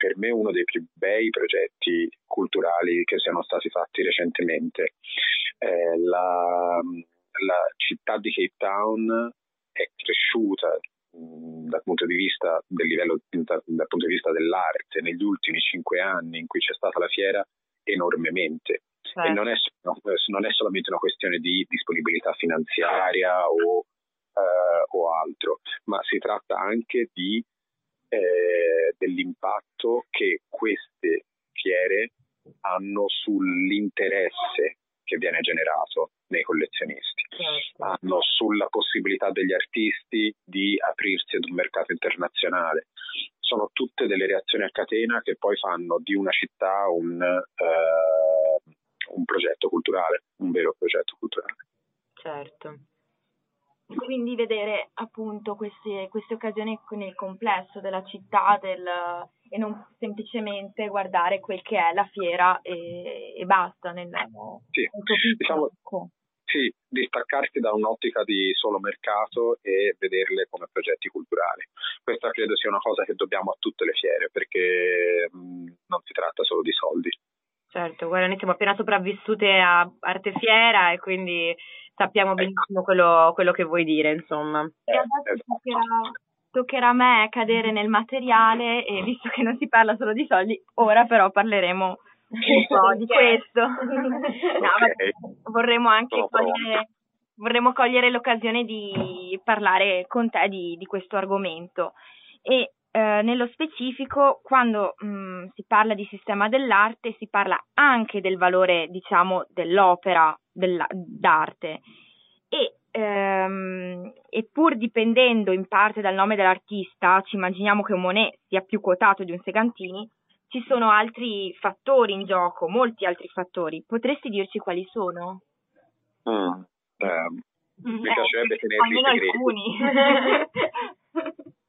per me uno dei più bei progetti culturali che siano stati fatti recentemente. Eh, la, la, città di Cape Town è cresciuta mh, dal punto di vista del livello da, dal punto di vista dell'arte negli ultimi cinque anni in cui c'è stata la fiera enormemente. Certo. E non è, non è, solamente una questione di disponibilità finanziaria o, eh, o altro, ma si tratta anche di eh, dell'impatto che queste fiere hanno sull'interesse che viene generato nei collezionisti, Certo. hanno sulla possibilità degli artisti di aprirsi ad un mercato internazionale. Sono tutte delle reazioni a catena che poi fanno di una città un, eh, un progetto culturale, un vero progetto culturale. Certo. Quindi vedere appunto queste, queste occasioni nel complesso della città del, e non semplicemente guardare quel che è la fiera e, e basta nel, Sì, nel diciamo- Sì, distaccarsi da un'ottica di solo mercato e vederle come progetti culturali. Questa credo sia una cosa che dobbiamo a tutte le fiere perché mh, non si tratta solo di soldi. Certo, guarda, noi siamo appena sopravvissute a Arte Fiera e quindi sappiamo benissimo quello, quello che vuoi dire, insomma. E adesso toccherà, toccherà a me cadere nel materiale e visto che non si parla solo di soldi, ora però parleremo un po' di questo. No, vorremmo anche cogliere, vorremmo cogliere l'occasione di parlare con te di, di questo argomento. E eh, nello specifico, quando mh, si parla di sistema dell'arte, si parla anche del valore, diciamo, dell'opera della- d'arte. E, ehm, e pur dipendendo in parte dal nome dell'artista, ci immaginiamo che un Monet sia più quotato di un Segantini, ci sono altri fattori in gioco, molti altri fattori. Potresti dirci quali sono? Mm, Mm, Mi piacerebbe tenerli almeno segreti. alcuni.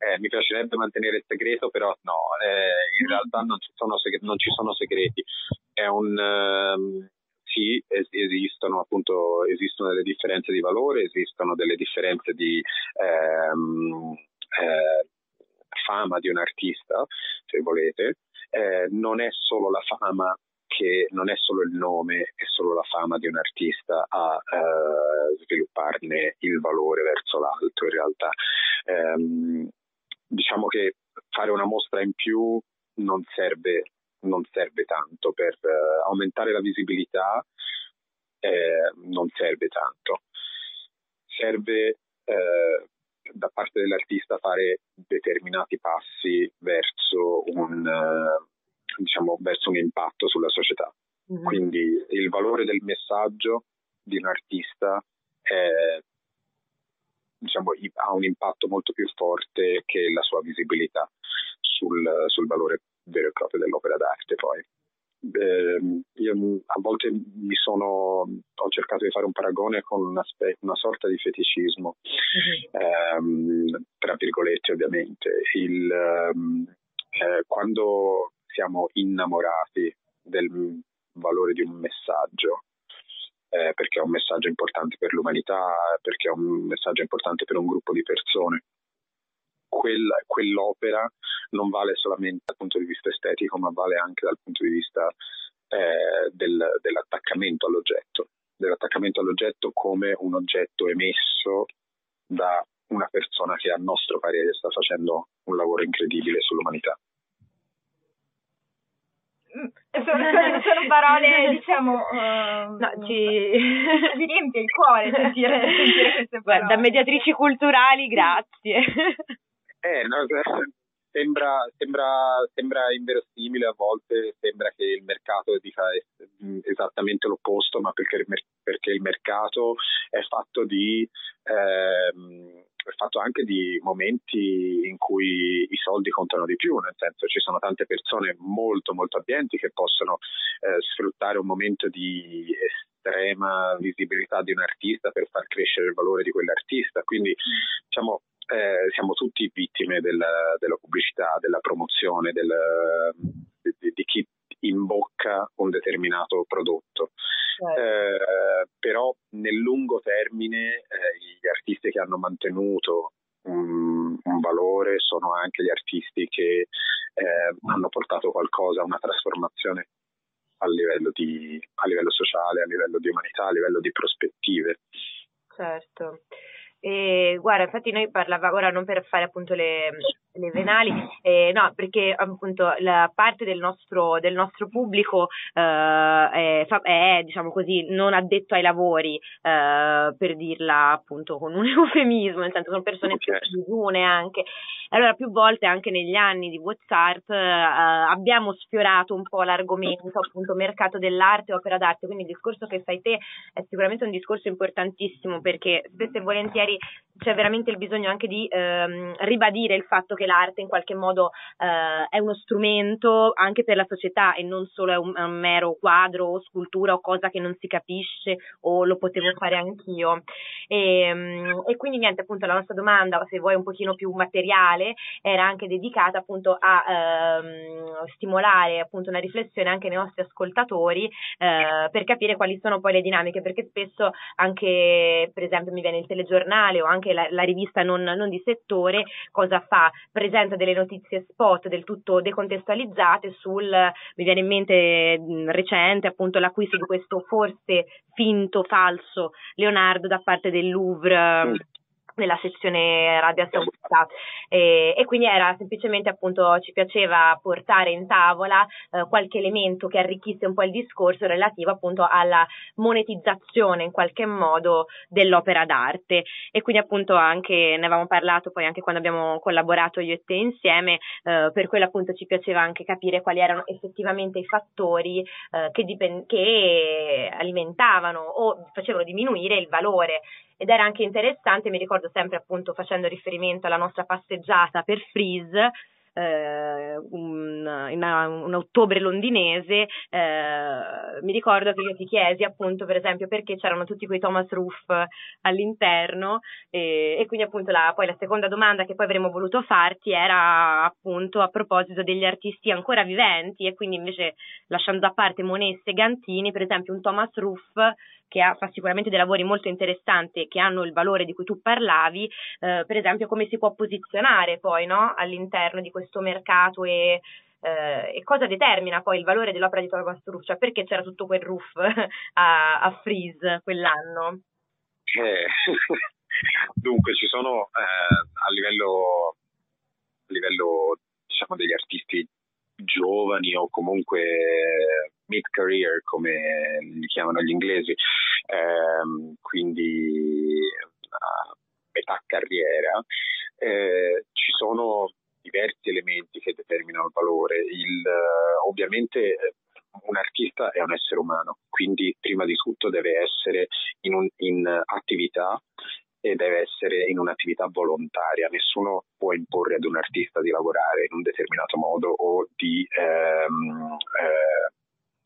eh, mi piacerebbe mantenere il segreto, però no, eh, in realtà non ci sono, segre- non ci sono segreti. È un ehm, sì, es- esistono appunto esistono delle differenze di valore, esistono delle differenze di ehm, eh, fama di un artista, se volete. Eh, non è solo la fama che non è solo il nome e solo la fama di un artista a eh, svilupparne il valore verso l'alto in realtà. Ehm, diciamo che fare una mostra in più non serve, non serve tanto per eh, aumentare la visibilità, eh, non serve tanto. Serve eh, da parte dell'artista fare determinati passi verso un, eh, diciamo, verso un impatto sulla società. Mhm. Quindi il valore del messaggio di un artista è, diciamo, ha un impatto molto più forte che la sua visibilità sul, sul valore vero e proprio dell'opera d'arte poi. Ehm, io a volte mi sono, ho cercato di fare un paragone con una, spe- una sorta di feticismo, ehm, tra virgolette ovviamente. Il, ehm, eh, quando siamo innamorati del valore di un messaggio, eh, perché è un messaggio importante per l'umanità, perché è un messaggio importante per un gruppo di persone. Quella- quell'opera non vale solamente dal punto di vista estetico, ma vale anche dal punto di vista eh, del- dell'attaccamento all'oggetto, dell'attaccamento all'oggetto come un oggetto emesso da una persona che a nostro parere sta facendo un lavoro incredibile sull'umanità. Sono, sono- sono parole, diciamo, ehm, No, ci... mi riempie il cuore sentire, sentire queste Guarda, parole. da mediatrici culturali, grazie. Eh, no, sembra, sembra, sembra inverosimile a volte, sembra che il mercato dica es- esattamente l'opposto, ma perché, perché il mercato è fatto di, ehm, è fatto anche di momenti in cui i soldi contano di più, nel senso ci sono tante persone molto molto abbienti che possono eh, sfruttare un momento di estrema visibilità di un artista per far crescere il valore di quell'artista, quindi diciamo eh, siamo tutti vittime della, della pubblicità, della promozione, del, di, di chi imbocca un determinato prodotto. Certo. Eh, però nel lungo termine eh, gli artisti che hanno mantenuto un, un, valore sono anche gli artisti che eh, hanno portato qualcosa, una trasformazione a livello, di, a livello sociale, a livello di umanità, a livello di prospettive. Certo. E guarda, infatti noi parlavamo, ora non per fare appunto le, le venali, eh, no, perché appunto la parte del nostro, del nostro pubblico eh, è, è, diciamo così, non addetto ai lavori, eh, per dirla appunto con un eufemismo, nel senso sono persone più disune anche. Allora più volte anche negli anni di WhatsApp eh, abbiamo sfiorato un po' l'argomento appunto mercato dell'arte, opera d'arte, quindi il discorso che fai te è sicuramente un discorso importantissimo perché spesso e volentieri c'è veramente il bisogno anche di ehm, ribadire il fatto che l'arte in qualche modo eh, è uno strumento anche per la società e non solo è un, un, mero quadro o scultura o cosa che non si capisce o lo potevo fare anch'io. E, ehm, e quindi niente, appunto la nostra domanda, se vuoi un pochino più materiale, era anche dedicata appunto a ehm, stimolare appunto una riflessione anche nei nostri ascoltatori eh, per capire quali sono poi le dinamiche, perché spesso anche per esempio mi viene il telegiornale o anche la, la rivista non, non, di settore, cosa fa? Presenta delle notizie spot del tutto decontestualizzate sul, mi viene in mente mh, recente appunto l'acquisto di questo forse finto, falso Leonardo da parte del Louvre nella sezione Arabia Saudita. E, e, quindi era semplicemente appunto ci piaceva portare in tavola eh, qualche elemento che arricchisse un po' il discorso relativo appunto alla monetizzazione in qualche modo dell'opera d'arte. E quindi appunto anche ne avevamo parlato poi anche quando abbiamo collaborato io e te insieme eh, per quello appunto ci piaceva anche capire quali erano effettivamente i fattori eh, che, dipend- che alimentavano o facevano diminuire il valore ed era anche interessante, mi ricordo sempre appunto facendo riferimento alla nostra passeggiata per Freeze, eh, un, in un ottobre londinese, eh, mi ricordo che io ti chiesi appunto per esempio perché c'erano tutti quei Thomas Ruff all'interno e, e quindi appunto la, poi la seconda domanda che poi avremmo voluto farti era appunto a proposito degli artisti ancora viventi e quindi invece lasciando da parte Monesse e Gantini, per esempio un Thomas Ruff che ha, fa sicuramente dei lavori molto interessanti che hanno il valore di cui tu parlavi, eh, per esempio come si può posizionare poi no, all'interno di questo mercato e, eh, e cosa determina poi il valore dell'opera di Thomas Ruff, cioè perché c'era tutto quel roof a, a Freeze quell'anno? Eh, dunque ci sono eh, a livello, a livello diciamo degli artisti giovani o comunque mid-career come li chiamano gli inglesi, ehm, quindi a metà carriera, eh, ci sono diversi elementi che determinano il valore. Il, ovviamente un artista è un essere umano, quindi prima di tutto deve essere in, un, in attività e deve essere in un'attività volontaria. Nessuno può imporre ad un artista di lavorare in un determinato modo o di, ehm, eh,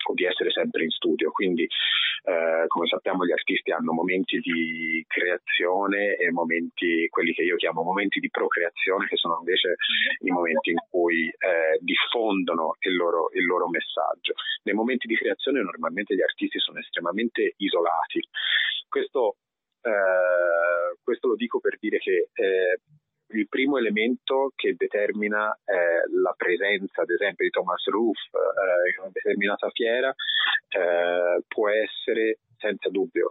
o di essere sempre in studio. Quindi, eh, come sappiamo, gli artisti hanno momenti di creazione e momenti, quelli che io chiamo momenti di procreazione, che sono invece i momenti in cui eh, diffondono il loro, il loro messaggio. Nei momenti di creazione normalmente gli artisti sono estremamente isolati. Questo eh, questo lo dico per dire che eh, il primo elemento che determina eh, la presenza, ad esempio, di Thomas Ruff eh, in una determinata fiera eh, può essere senza dubbio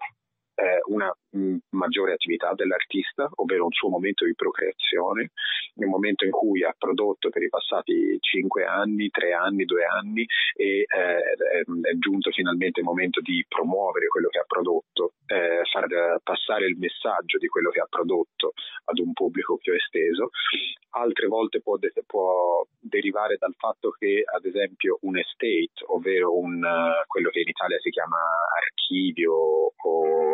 eh, una mh, maggiore attività dell'artista, ovvero un suo momento di procreazione, nel momento in cui ha prodotto per i passati cinque anni, tre anni, due anni e eh, è giunto finalmente il momento di promuovere quello che ha prodotto, eh, far passare il messaggio di quello che ha prodotto ad un pubblico più esteso. Altre volte può, de- può derivare dal fatto che, ad esempio, un estate, ovvero un, quello che in Italia si chiama archivio o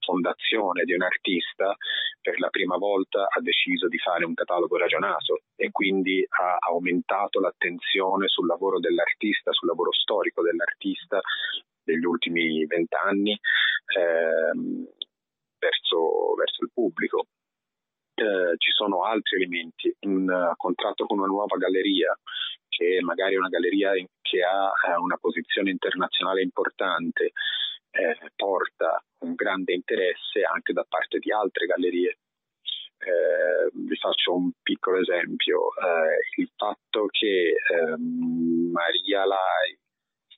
fondazione di un artista per la prima volta ha deciso di fare un catalogo ragionato e quindi ha aumentato l'attenzione sul lavoro dell'artista, sul lavoro storico dell'artista degli ultimi vent'anni ehm, verso, verso il pubblico. Eh, ci sono altri elementi, un uh, contratto con una nuova galleria che magari è una galleria che ha eh, una posizione internazionale importante, eh, porta un grande interesse anche da parte di altre gallerie. Eh, vi faccio un piccolo esempio, eh, il fatto che ehm, Maria Lai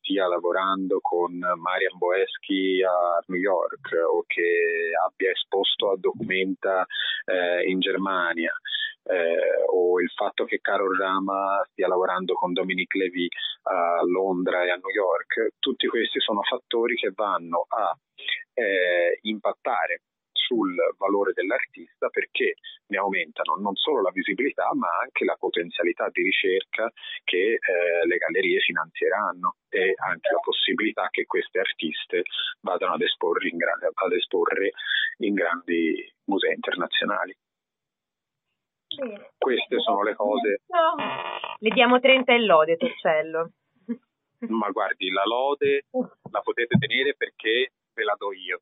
stia lavorando con Marian Boeschi a New York o che abbia esposto a Documenta eh, in Germania eh, o il fatto che Carol Rama stia lavorando con Dominique Levy a Londra e a New York, tutti questi sono fattori che vanno a eh, impattare sul valore dell'artista perché ne aumentano non solo la visibilità ma anche la potenzialità di ricerca che eh, le gallerie finanzieranno e anche la possibilità che queste artiste vadano ad esporre in, gra- ad esporre in grandi musei internazionali. Bene. Queste sono le cose. Le diamo 30 e lode, Torcello. Ma guardi, la lode la potete tenere perché ve la do io.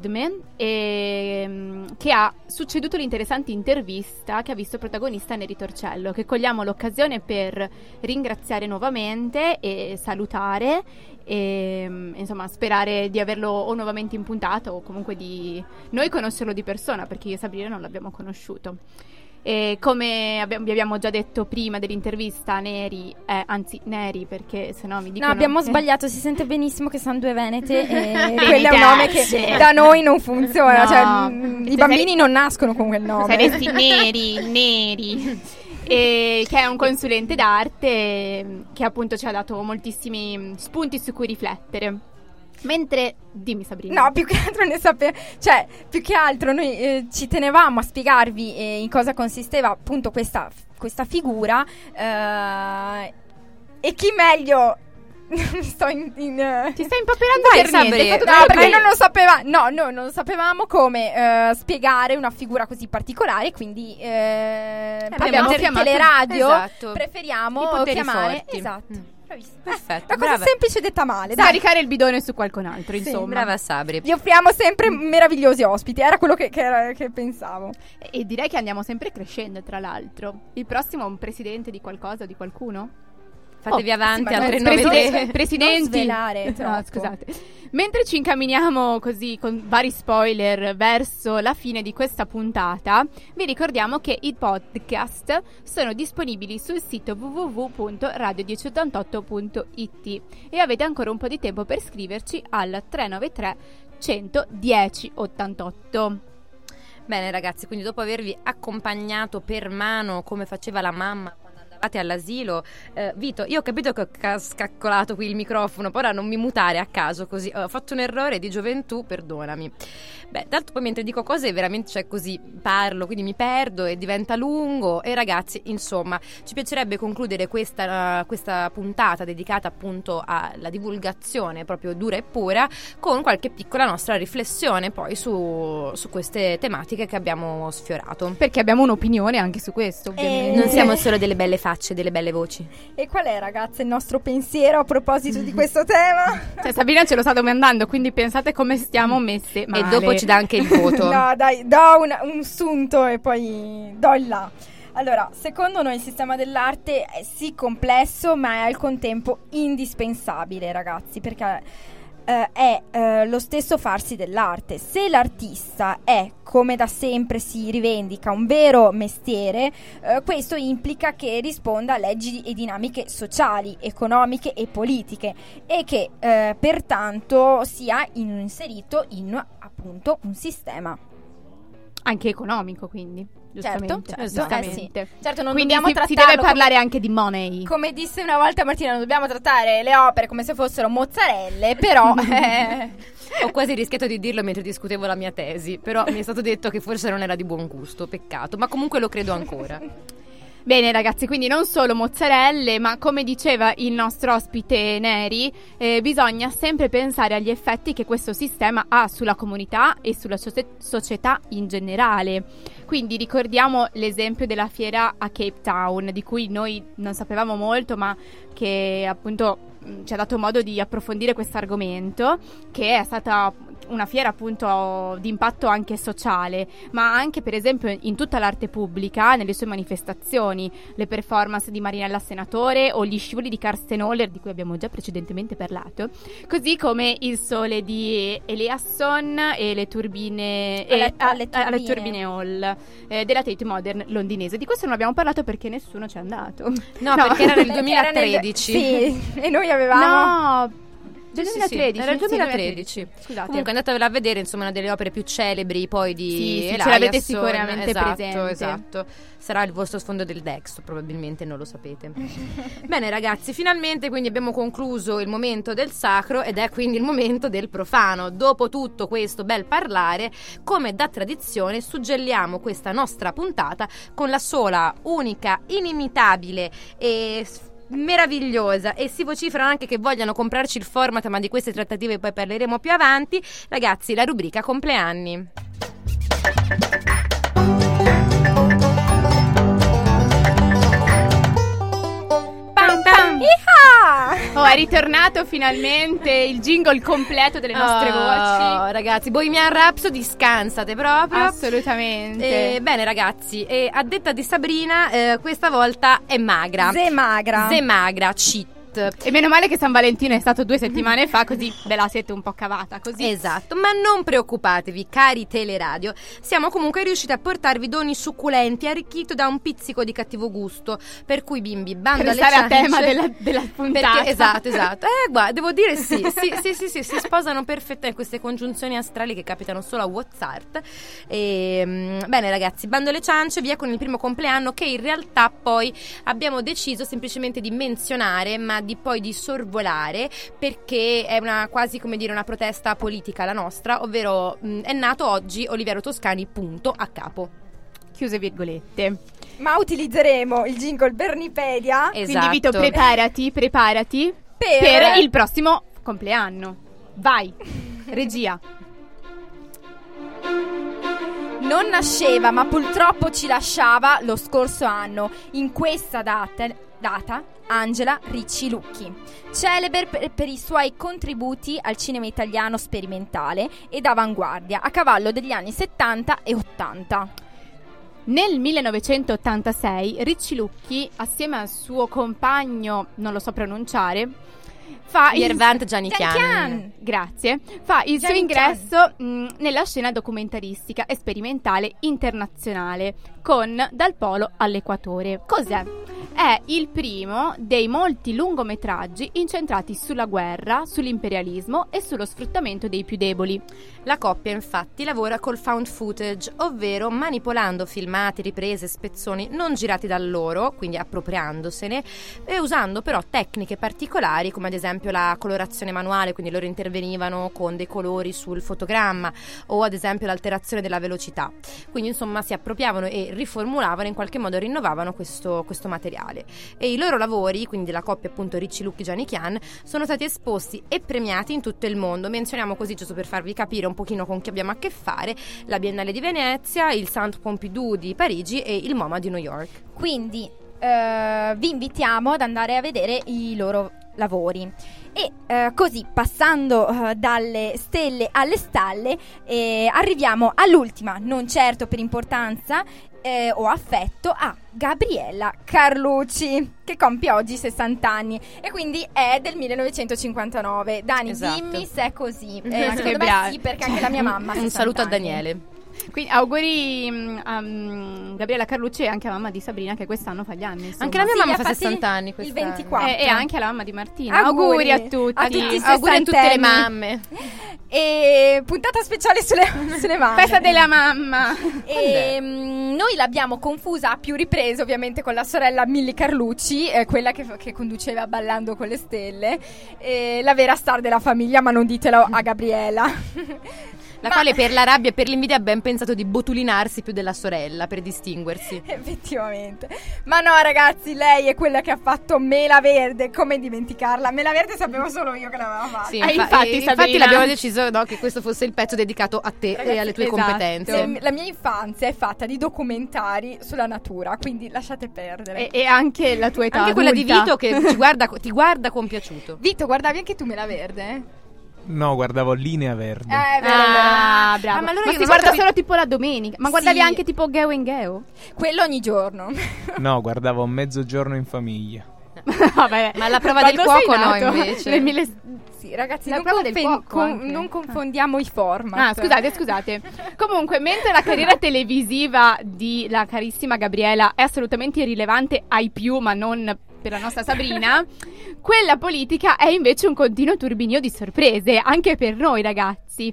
Di Sadman ehm, che ha succeduto l'interessante intervista che ha visto protagonista Neri Torcello che cogliamo l'occasione per ringraziare nuovamente e salutare e mm, insomma sperare di averlo o nuovamente in puntata o comunque di noi conoscerlo di persona perché io e Sabrina non l'abbiamo conosciuto. E come vi abbiamo già detto prima dell'intervista, Neri, eh, anzi Neri perché se no mi dicono... No, abbiamo sbagliato, si sente benissimo che sono due venete e quello è un nome che da noi non funziona, No. cioè mm, i bambini sarei- non nascono con quel nome. Saresti neri, neri. E che è un consulente d'arte che appunto ci ha dato moltissimi mm, spunti su cui riflettere. Mentre, dimmi Sabrina. No, più che altro ne sapeva, cioè, più che altro noi eh, ci tenevamo a spiegarvi eh, in cosa consisteva appunto questa, questa figura eh, e chi meglio sto in, in, eh, Ti stai impapperando Vai, per niente, Sabri, No, perché non lo sapeva, no, no, non sapevamo come eh, spiegare una figura così particolare, quindi eh, abbiamo abbiamo chiamato- teleradio Esatto. preferiamo chiamare forti. esatto. Mm. Bravissima. Perfetto, La cosa semplice detta male, dai. Scaricare il bidone su qualcun altro, Sì, insomma. Brava Sabri. Vi offriamo sempre meravigliosi ospiti, era quello che, che era- che pensavo. E direi che andiamo sempre crescendo, tra l'altro. Il prossimo è un presidente di qualcosa o di qualcuno? Fatevi Oh, avanti sì, ma al non- 393. Preside- presidenti. Non svelare No, scusate. Mentre ci incamminiamo così con vari spoiler verso la fine di questa puntata, vi ricordiamo che i podcast sono disponibili sul sito www.radio1088.it e avete ancora un po' di tempo per scriverci al 393 110 88. Bene ragazzi, quindi dopo avervi accompagnato per mano come faceva la mamma andavate all'asilo, eh, Vito, io ho capito che ho ca- scaccolato qui il microfono, poi ora non mi mutare a caso così, ho fatto un errore di gioventù, perdonami. Beh, tanto poi mentre dico cose veramente cioè così parlo, quindi mi perdo e diventa lungo e ragazzi, insomma, ci piacerebbe concludere questa, questa puntata dedicata appunto alla divulgazione proprio dura e pura con qualche piccola nostra riflessione poi su, su queste tematiche che abbiamo sfiorato. Perché abbiamo un'opinione anche su questo, ovviamente. Non siamo solo delle belle facce, delle belle voci. E qual è, ragazze, il nostro pensiero a proposito di questo tema? Cioè, Sabrina ce lo sta domandando, quindi pensate come stiamo messe male. E dopo ci dà anche il voto. no, dai, do un, un sunto e poi do il là. Allora, secondo noi il sistema dell'arte è sì complesso, ma è al contempo indispensabile, ragazzi, perché eh, è eh, lo stesso farsi dell'arte. Se l'artista è, come da sempre si rivendica, un vero mestiere, eh, questo implica che risponda a leggi e dinamiche sociali, economiche e politiche e che eh, pertanto sia in- inserito in appunto un sistema. Anche economico, quindi. Giustamente. certo, giustamente. eh sì. Certo, non quindi dobbiamo si, si deve parlare anche di money. Come disse una volta Martina, non dobbiamo trattare le opere come se fossero mozzarelle, però eh, Ho quasi rischiato di dirlo mentre discutevo la mia tesi, però mi è stato detto che forse non era di buon gusto, peccato, ma comunque lo credo ancora. Bene ragazzi, quindi non solo mozzarelle, ma come diceva il nostro ospite Neri, eh, bisogna sempre pensare agli effetti che questo sistema ha sulla comunità e sulla socie- società in generale. Quindi ricordiamo l'esempio della fiera a Cape Town, di cui noi non sapevamo molto, ma che appunto mh, ci ha dato modo di approfondire questo argomento, che è stata una fiera appunto di impatto anche sociale, ma anche per esempio in tutta l'arte pubblica, nelle sue manifestazioni, le performance di Marinella Senatore o gli scivoli di Karsten Holler di cui abbiamo già precedentemente parlato, così come il sole di Eliasson e le turbine, Alle- e- alle a- alle turbine. turbine Hall eh, della Tate Modern londinese. Di questo non abbiamo parlato perché nessuno ci è andato. No, perché era nel Perché era nel- 2013. Sì, e noi avevamo... No, del Sì, sì, sì, 2013. era il sì, 2013. Scusate. Comunque andatevela a vedere, insomma, una delle opere più celebri poi di Sì, sì, ce l'avete sicuramente esatto, presente. Esatto, Sarà il vostro sfondo del Dex, probabilmente non lo sapete. Bene ragazzi, finalmente quindi abbiamo concluso il momento del sacro ed è quindi il momento del profano. Dopo tutto questo bel parlare, come da tradizione, suggelliamo questa nostra puntata con la sola, unica, inimitabile e meravigliosa. E si vociferano anche che vogliano comprarci il format ma di queste trattative poi parleremo più avanti. Ragazzi la rubrica compleanni Oh, è ritornato finalmente il jingle completo delle nostre Oh, voci. ragazzi Bohemian Rhapsody scansate proprio Assolutamente. Eh, bene ragazzi, e a detta di Sabrina, eh, questa volta è magra. Ze magra. Ze magra, cheat. E meno male che San Valentino è stato due settimane fa, così ve la siete un po' cavata così. Esatto, ma non preoccupatevi, cari teleradio. Siamo comunque riusciti a portarvi doni succulenti, arricchito da un pizzico di cattivo gusto. Per cui, bimbi, bando Per alle stare a ciance. tema della, della puntata. Perché, esatto, esatto. Eh, guarda, devo dire sì, sì, sì, sì, sì, si sposano perfettamente queste congiunzioni astrali che capitano solo a WhatsApp. E, mm, bene, ragazzi, bando alle ciance, via con il primo compleanno che in realtà poi abbiamo deciso semplicemente di menzionare, ma di poi di sorvolare, perché è una quasi come dire una protesta politica la nostra, ovvero mm, è nato oggi Oliviero Toscani, punto a capo. Chiuse virgolette. Ma utilizzeremo il jingle Bernipedia Esatto. Quindi Vito, preparati, preparati per... per il prossimo compleanno. Vai, regia. Non nasceva, ma purtroppo ci lasciava lo scorso anno. In questa data, data Angela Ricci Lucchi, celebre per, i suoi contributi al cinema italiano sperimentale ed avanguardia a cavallo degli anni 70 e 80. Nel 1986 Ricci Lucchi, assieme al suo compagno, non lo so pronunciare, fa Yervant Giannichian. Grazie. Fa il suo ingresso mh, nella scena documentaristica e sperimentale internazionale con Dal Polo all'Equatore. Cos'è? È il primo dei molti lungometraggi incentrati sulla guerra, sull'imperialismo e sullo sfruttamento dei più deboli. La coppia infatti lavora col found footage, ovvero manipolando filmati, riprese, spezzoni non girati da loro, quindi appropriandosene, e usando però tecniche particolari come ad esempio la colorazione manuale, quindi loro intervenivano con dei colori sul fotogramma o ad esempio l'alterazione della velocità. Quindi insomma si appropriavano e riformulavano, in qualche modo rinnovavano questo, questo materiale. E i loro lavori, quindi della coppia appunto Ricci Lucchi Gianni Chian, sono stati esposti e premiati in tutto il mondo. Menzioniamo così, giusto per farvi capire un pochino con chi abbiamo a che fare, la Biennale di Venezia, il Centre Pompidou di Parigi e il MoMA di New York. Quindi eh, vi invitiamo ad andare a vedere i loro lavori. E eh, così, passando eh, dalle stelle alle stalle, eh, arriviamo all'ultima, non certo per importanza eh, o affetto, a Gabriella Carlucci, che compie oggi 60 anni e quindi è del 1959. Dani, Esatto. dimmi se è così. Eh, secondo me sì, perché anche la mia mamma Un 60 saluto a anni. Daniele. Quindi auguri mh, Gabriella Carlucci e anche a mamma di Sabrina che quest'anno fa gli anni. insomma. Anche la mia Sì, mamma fa fatti 60 anni Il quest'anno. 24. E, e anche alla mamma di Martina. Auguri. Auguri, a tutti. A tutti i Auguri a tutte le mamme. E puntata speciale sulle, sulle mamme. Festa della mamma. E mm, noi l'abbiamo confusa a più riprese, ovviamente, con la sorella Milly Carlucci, eh, quella che, che conduceva Ballando con le Stelle, eh, la vera star della famiglia, ma non ditelo a Gabriela. La Ma- quale per la rabbia e per l'invidia ha ben pensato di botulinarsi più della sorella per distinguersi. Effettivamente. Ma no, ragazzi, lei è quella che ha fatto Mela Verde. Come dimenticarla? Mela Verde sapevo solo io che l'aveva fatta. Sì, Ah, infa- infatti, e- infatti l'abbiamo deciso no, che questo fosse il pezzo dedicato a te Ragazzi, e alle tue esatto. competenze. Se- La mia infanzia è fatta di documentari sulla natura, quindi lasciate perdere. E, e anche la tua età. Anche quella di adulta. Vito che ti guarda, ti guarda compiaciuto. Vito, guardavi anche tu Mela Verde? No, guardavo Linea Verde. Eh, è vero. Ah, bravo. Ah, ma allora ma io si guarda capito- solo tipo la domenica. Ma guardavi Sì. anche tipo Geo in Geo? Quello ogni giorno. No, guardavo Mezzogiorno in famiglia. Vabbè. Ma la prova Quando del cuoco no, invece. Nel mille- Sì, ragazzi, La non, prova del confen- fuoco con- non confondiamo i format. Ah, scusate, scusate. Comunque, mentre la carriera televisiva di la carissima Gabriela è assolutamente irrilevante ai più, ma non per la nostra Sabrina, quella politica è invece un continuo turbinio di sorprese, anche per noi ragazzi.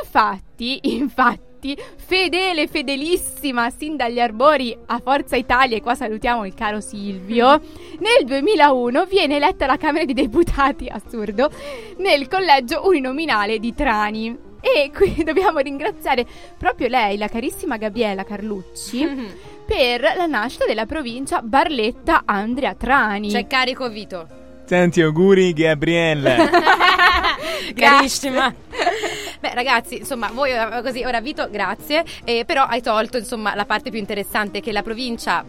Infatti, infatti, fedele, fedelissima, sin dagli arbori a Forza Italia, e qua salutiamo il caro Silvio, nel 2001 viene eletta alla Camera dei Deputati, assurdo, nel collegio uninominale di Trani. E qui dobbiamo ringraziare proprio lei, la carissima Gabriela Carlucci, per la nascita della provincia Barletta Andrea Trani. C'è carico Vito. Tanti auguri, Gabriella. Carissima. Beh, ragazzi, insomma, voi eh, così, ora Vito, grazie. Eh, però hai tolto, insomma, la parte più interessante che la provincia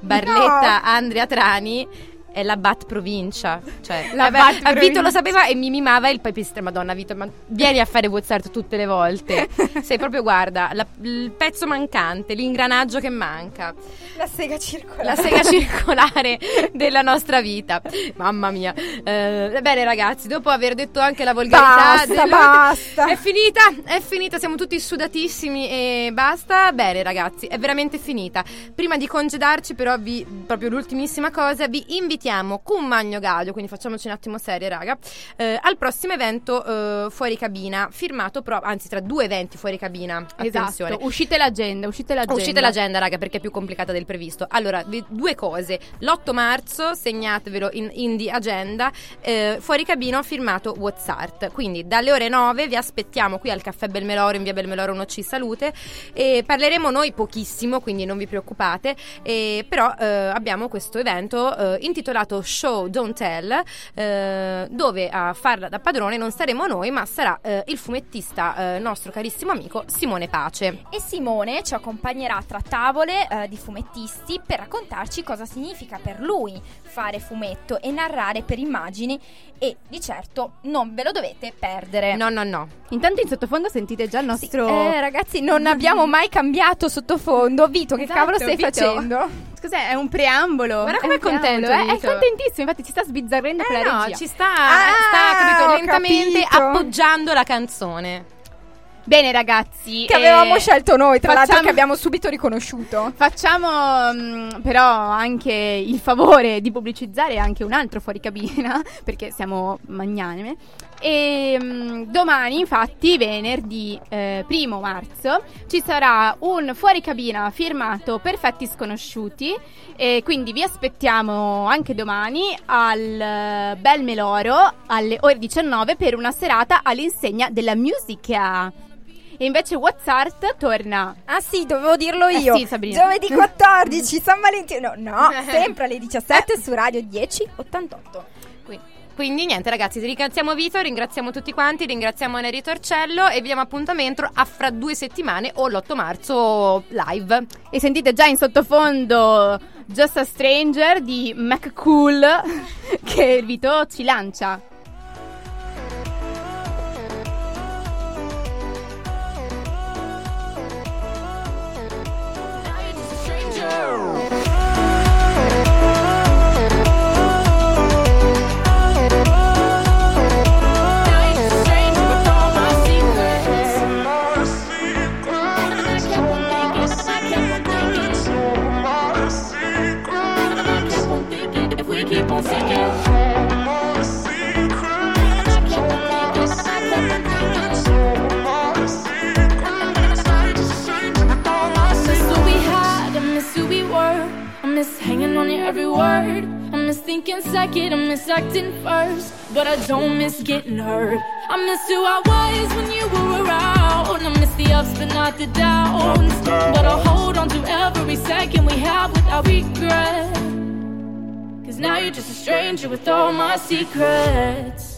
Barletta Andrea Trani è la Bat provincia. Cioè, La vabbè, Bat a Vito provincia. lo sapeva e mi mimava il papistrello. Madonna, Vito, ma vieni a fare WhatsApp tutte le volte. Sei proprio, guarda, la- il pezzo mancante, l'ingranaggio che manca. La sega circolare. La sega circolare della nostra vita. Mamma mia. Eh, bene, ragazzi, dopo aver detto anche la volgarità, Basta, basta. È finita, è finita. Siamo tutti sudatissimi e basta. Bene, ragazzi, è veramente finita. Prima di congedarci, però, vi, proprio l'ultimissima cosa, vi invitiamo con Magno Gadio, quindi facciamoci un attimo serie, raga, eh, al prossimo evento eh, fuori cabina, firmato, pro- anzi, tra due eventi fuori cabina. Attenzione. Esatto, uscite l'agenda, uscite l'agenda. Uscite l'agenda, raga, perché è più complicata del previsto. Allora, vi- due cose. L'8 marzo, segnatevelo in, in di agenda, eh, fuori cabina ho firmato WhatsApp. Quindi dalle ore 9 vi aspettiamo qui al Caffè Belmeloro in via Belmeloro 1C Salute e parleremo noi pochissimo, quindi non vi preoccupate. E, però eh, abbiamo questo evento eh, intitolato Show Don't Tell, eh, dove a farla da padrone non saremo noi, ma sarà eh, il fumettista eh, nostro carissimo amico Simone Pace. E Simone ci accompagnerà tra tavole eh, di fumettisti per raccontarci cosa significa per lui fare fumetto e narrare per immagini e di certo non ve lo dovete perdere. No, no, no. Intanto in sottofondo sentite già il Sì, nostro... eh, ragazzi, non abbiamo mai cambiato sottofondo. Vito, che Esatto, cavolo stai Vito. facendo? Cos'è? È un preambolo. Guarda È com'è contento, eh? È contentissimo, infatti ci sta sbizzarrendo per Eh la no, regia. ci sta, Ah, sta capito, lentamente capito. appoggiando la canzone. Bene ragazzi. Che eh, avevamo scelto noi, tra l'altro, facciamo- che abbiamo subito riconosciuto. Facciamo mm, però anche il favore di pubblicizzare anche un altro fuori cabina, perché siamo magnanime. E mm, domani, infatti, venerdì eh, primo marzo, ci sarà un fuori cabina firmato Perfetti Sconosciuti. E quindi vi aspettiamo anche domani al eh, Bel Meloro alle ore 19 per una serata all'insegna della musica. E invece WhatsApp torna Ah sì, dovevo dirlo Eh io. sì, Sabrina. Giovedì 14, San Valentino. No, sempre alle 17 su Radio 1088. Qui- Quindi niente ragazzi, ringraziamo Vito, ringraziamo tutti quanti, ringraziamo Neri Torcello e vi diamo appuntamento a fra due settimane o l'8 marzo live. E sentite già in sottofondo Just a Stranger di McCool che Vito ci lancia. Second, I miss acting first. But I don't miss getting hurt. I miss who I was when you were around. I miss the ups, but not the downs. But I'll hold on to every second we have without regret. Cause now you're just a stranger with all my secrets.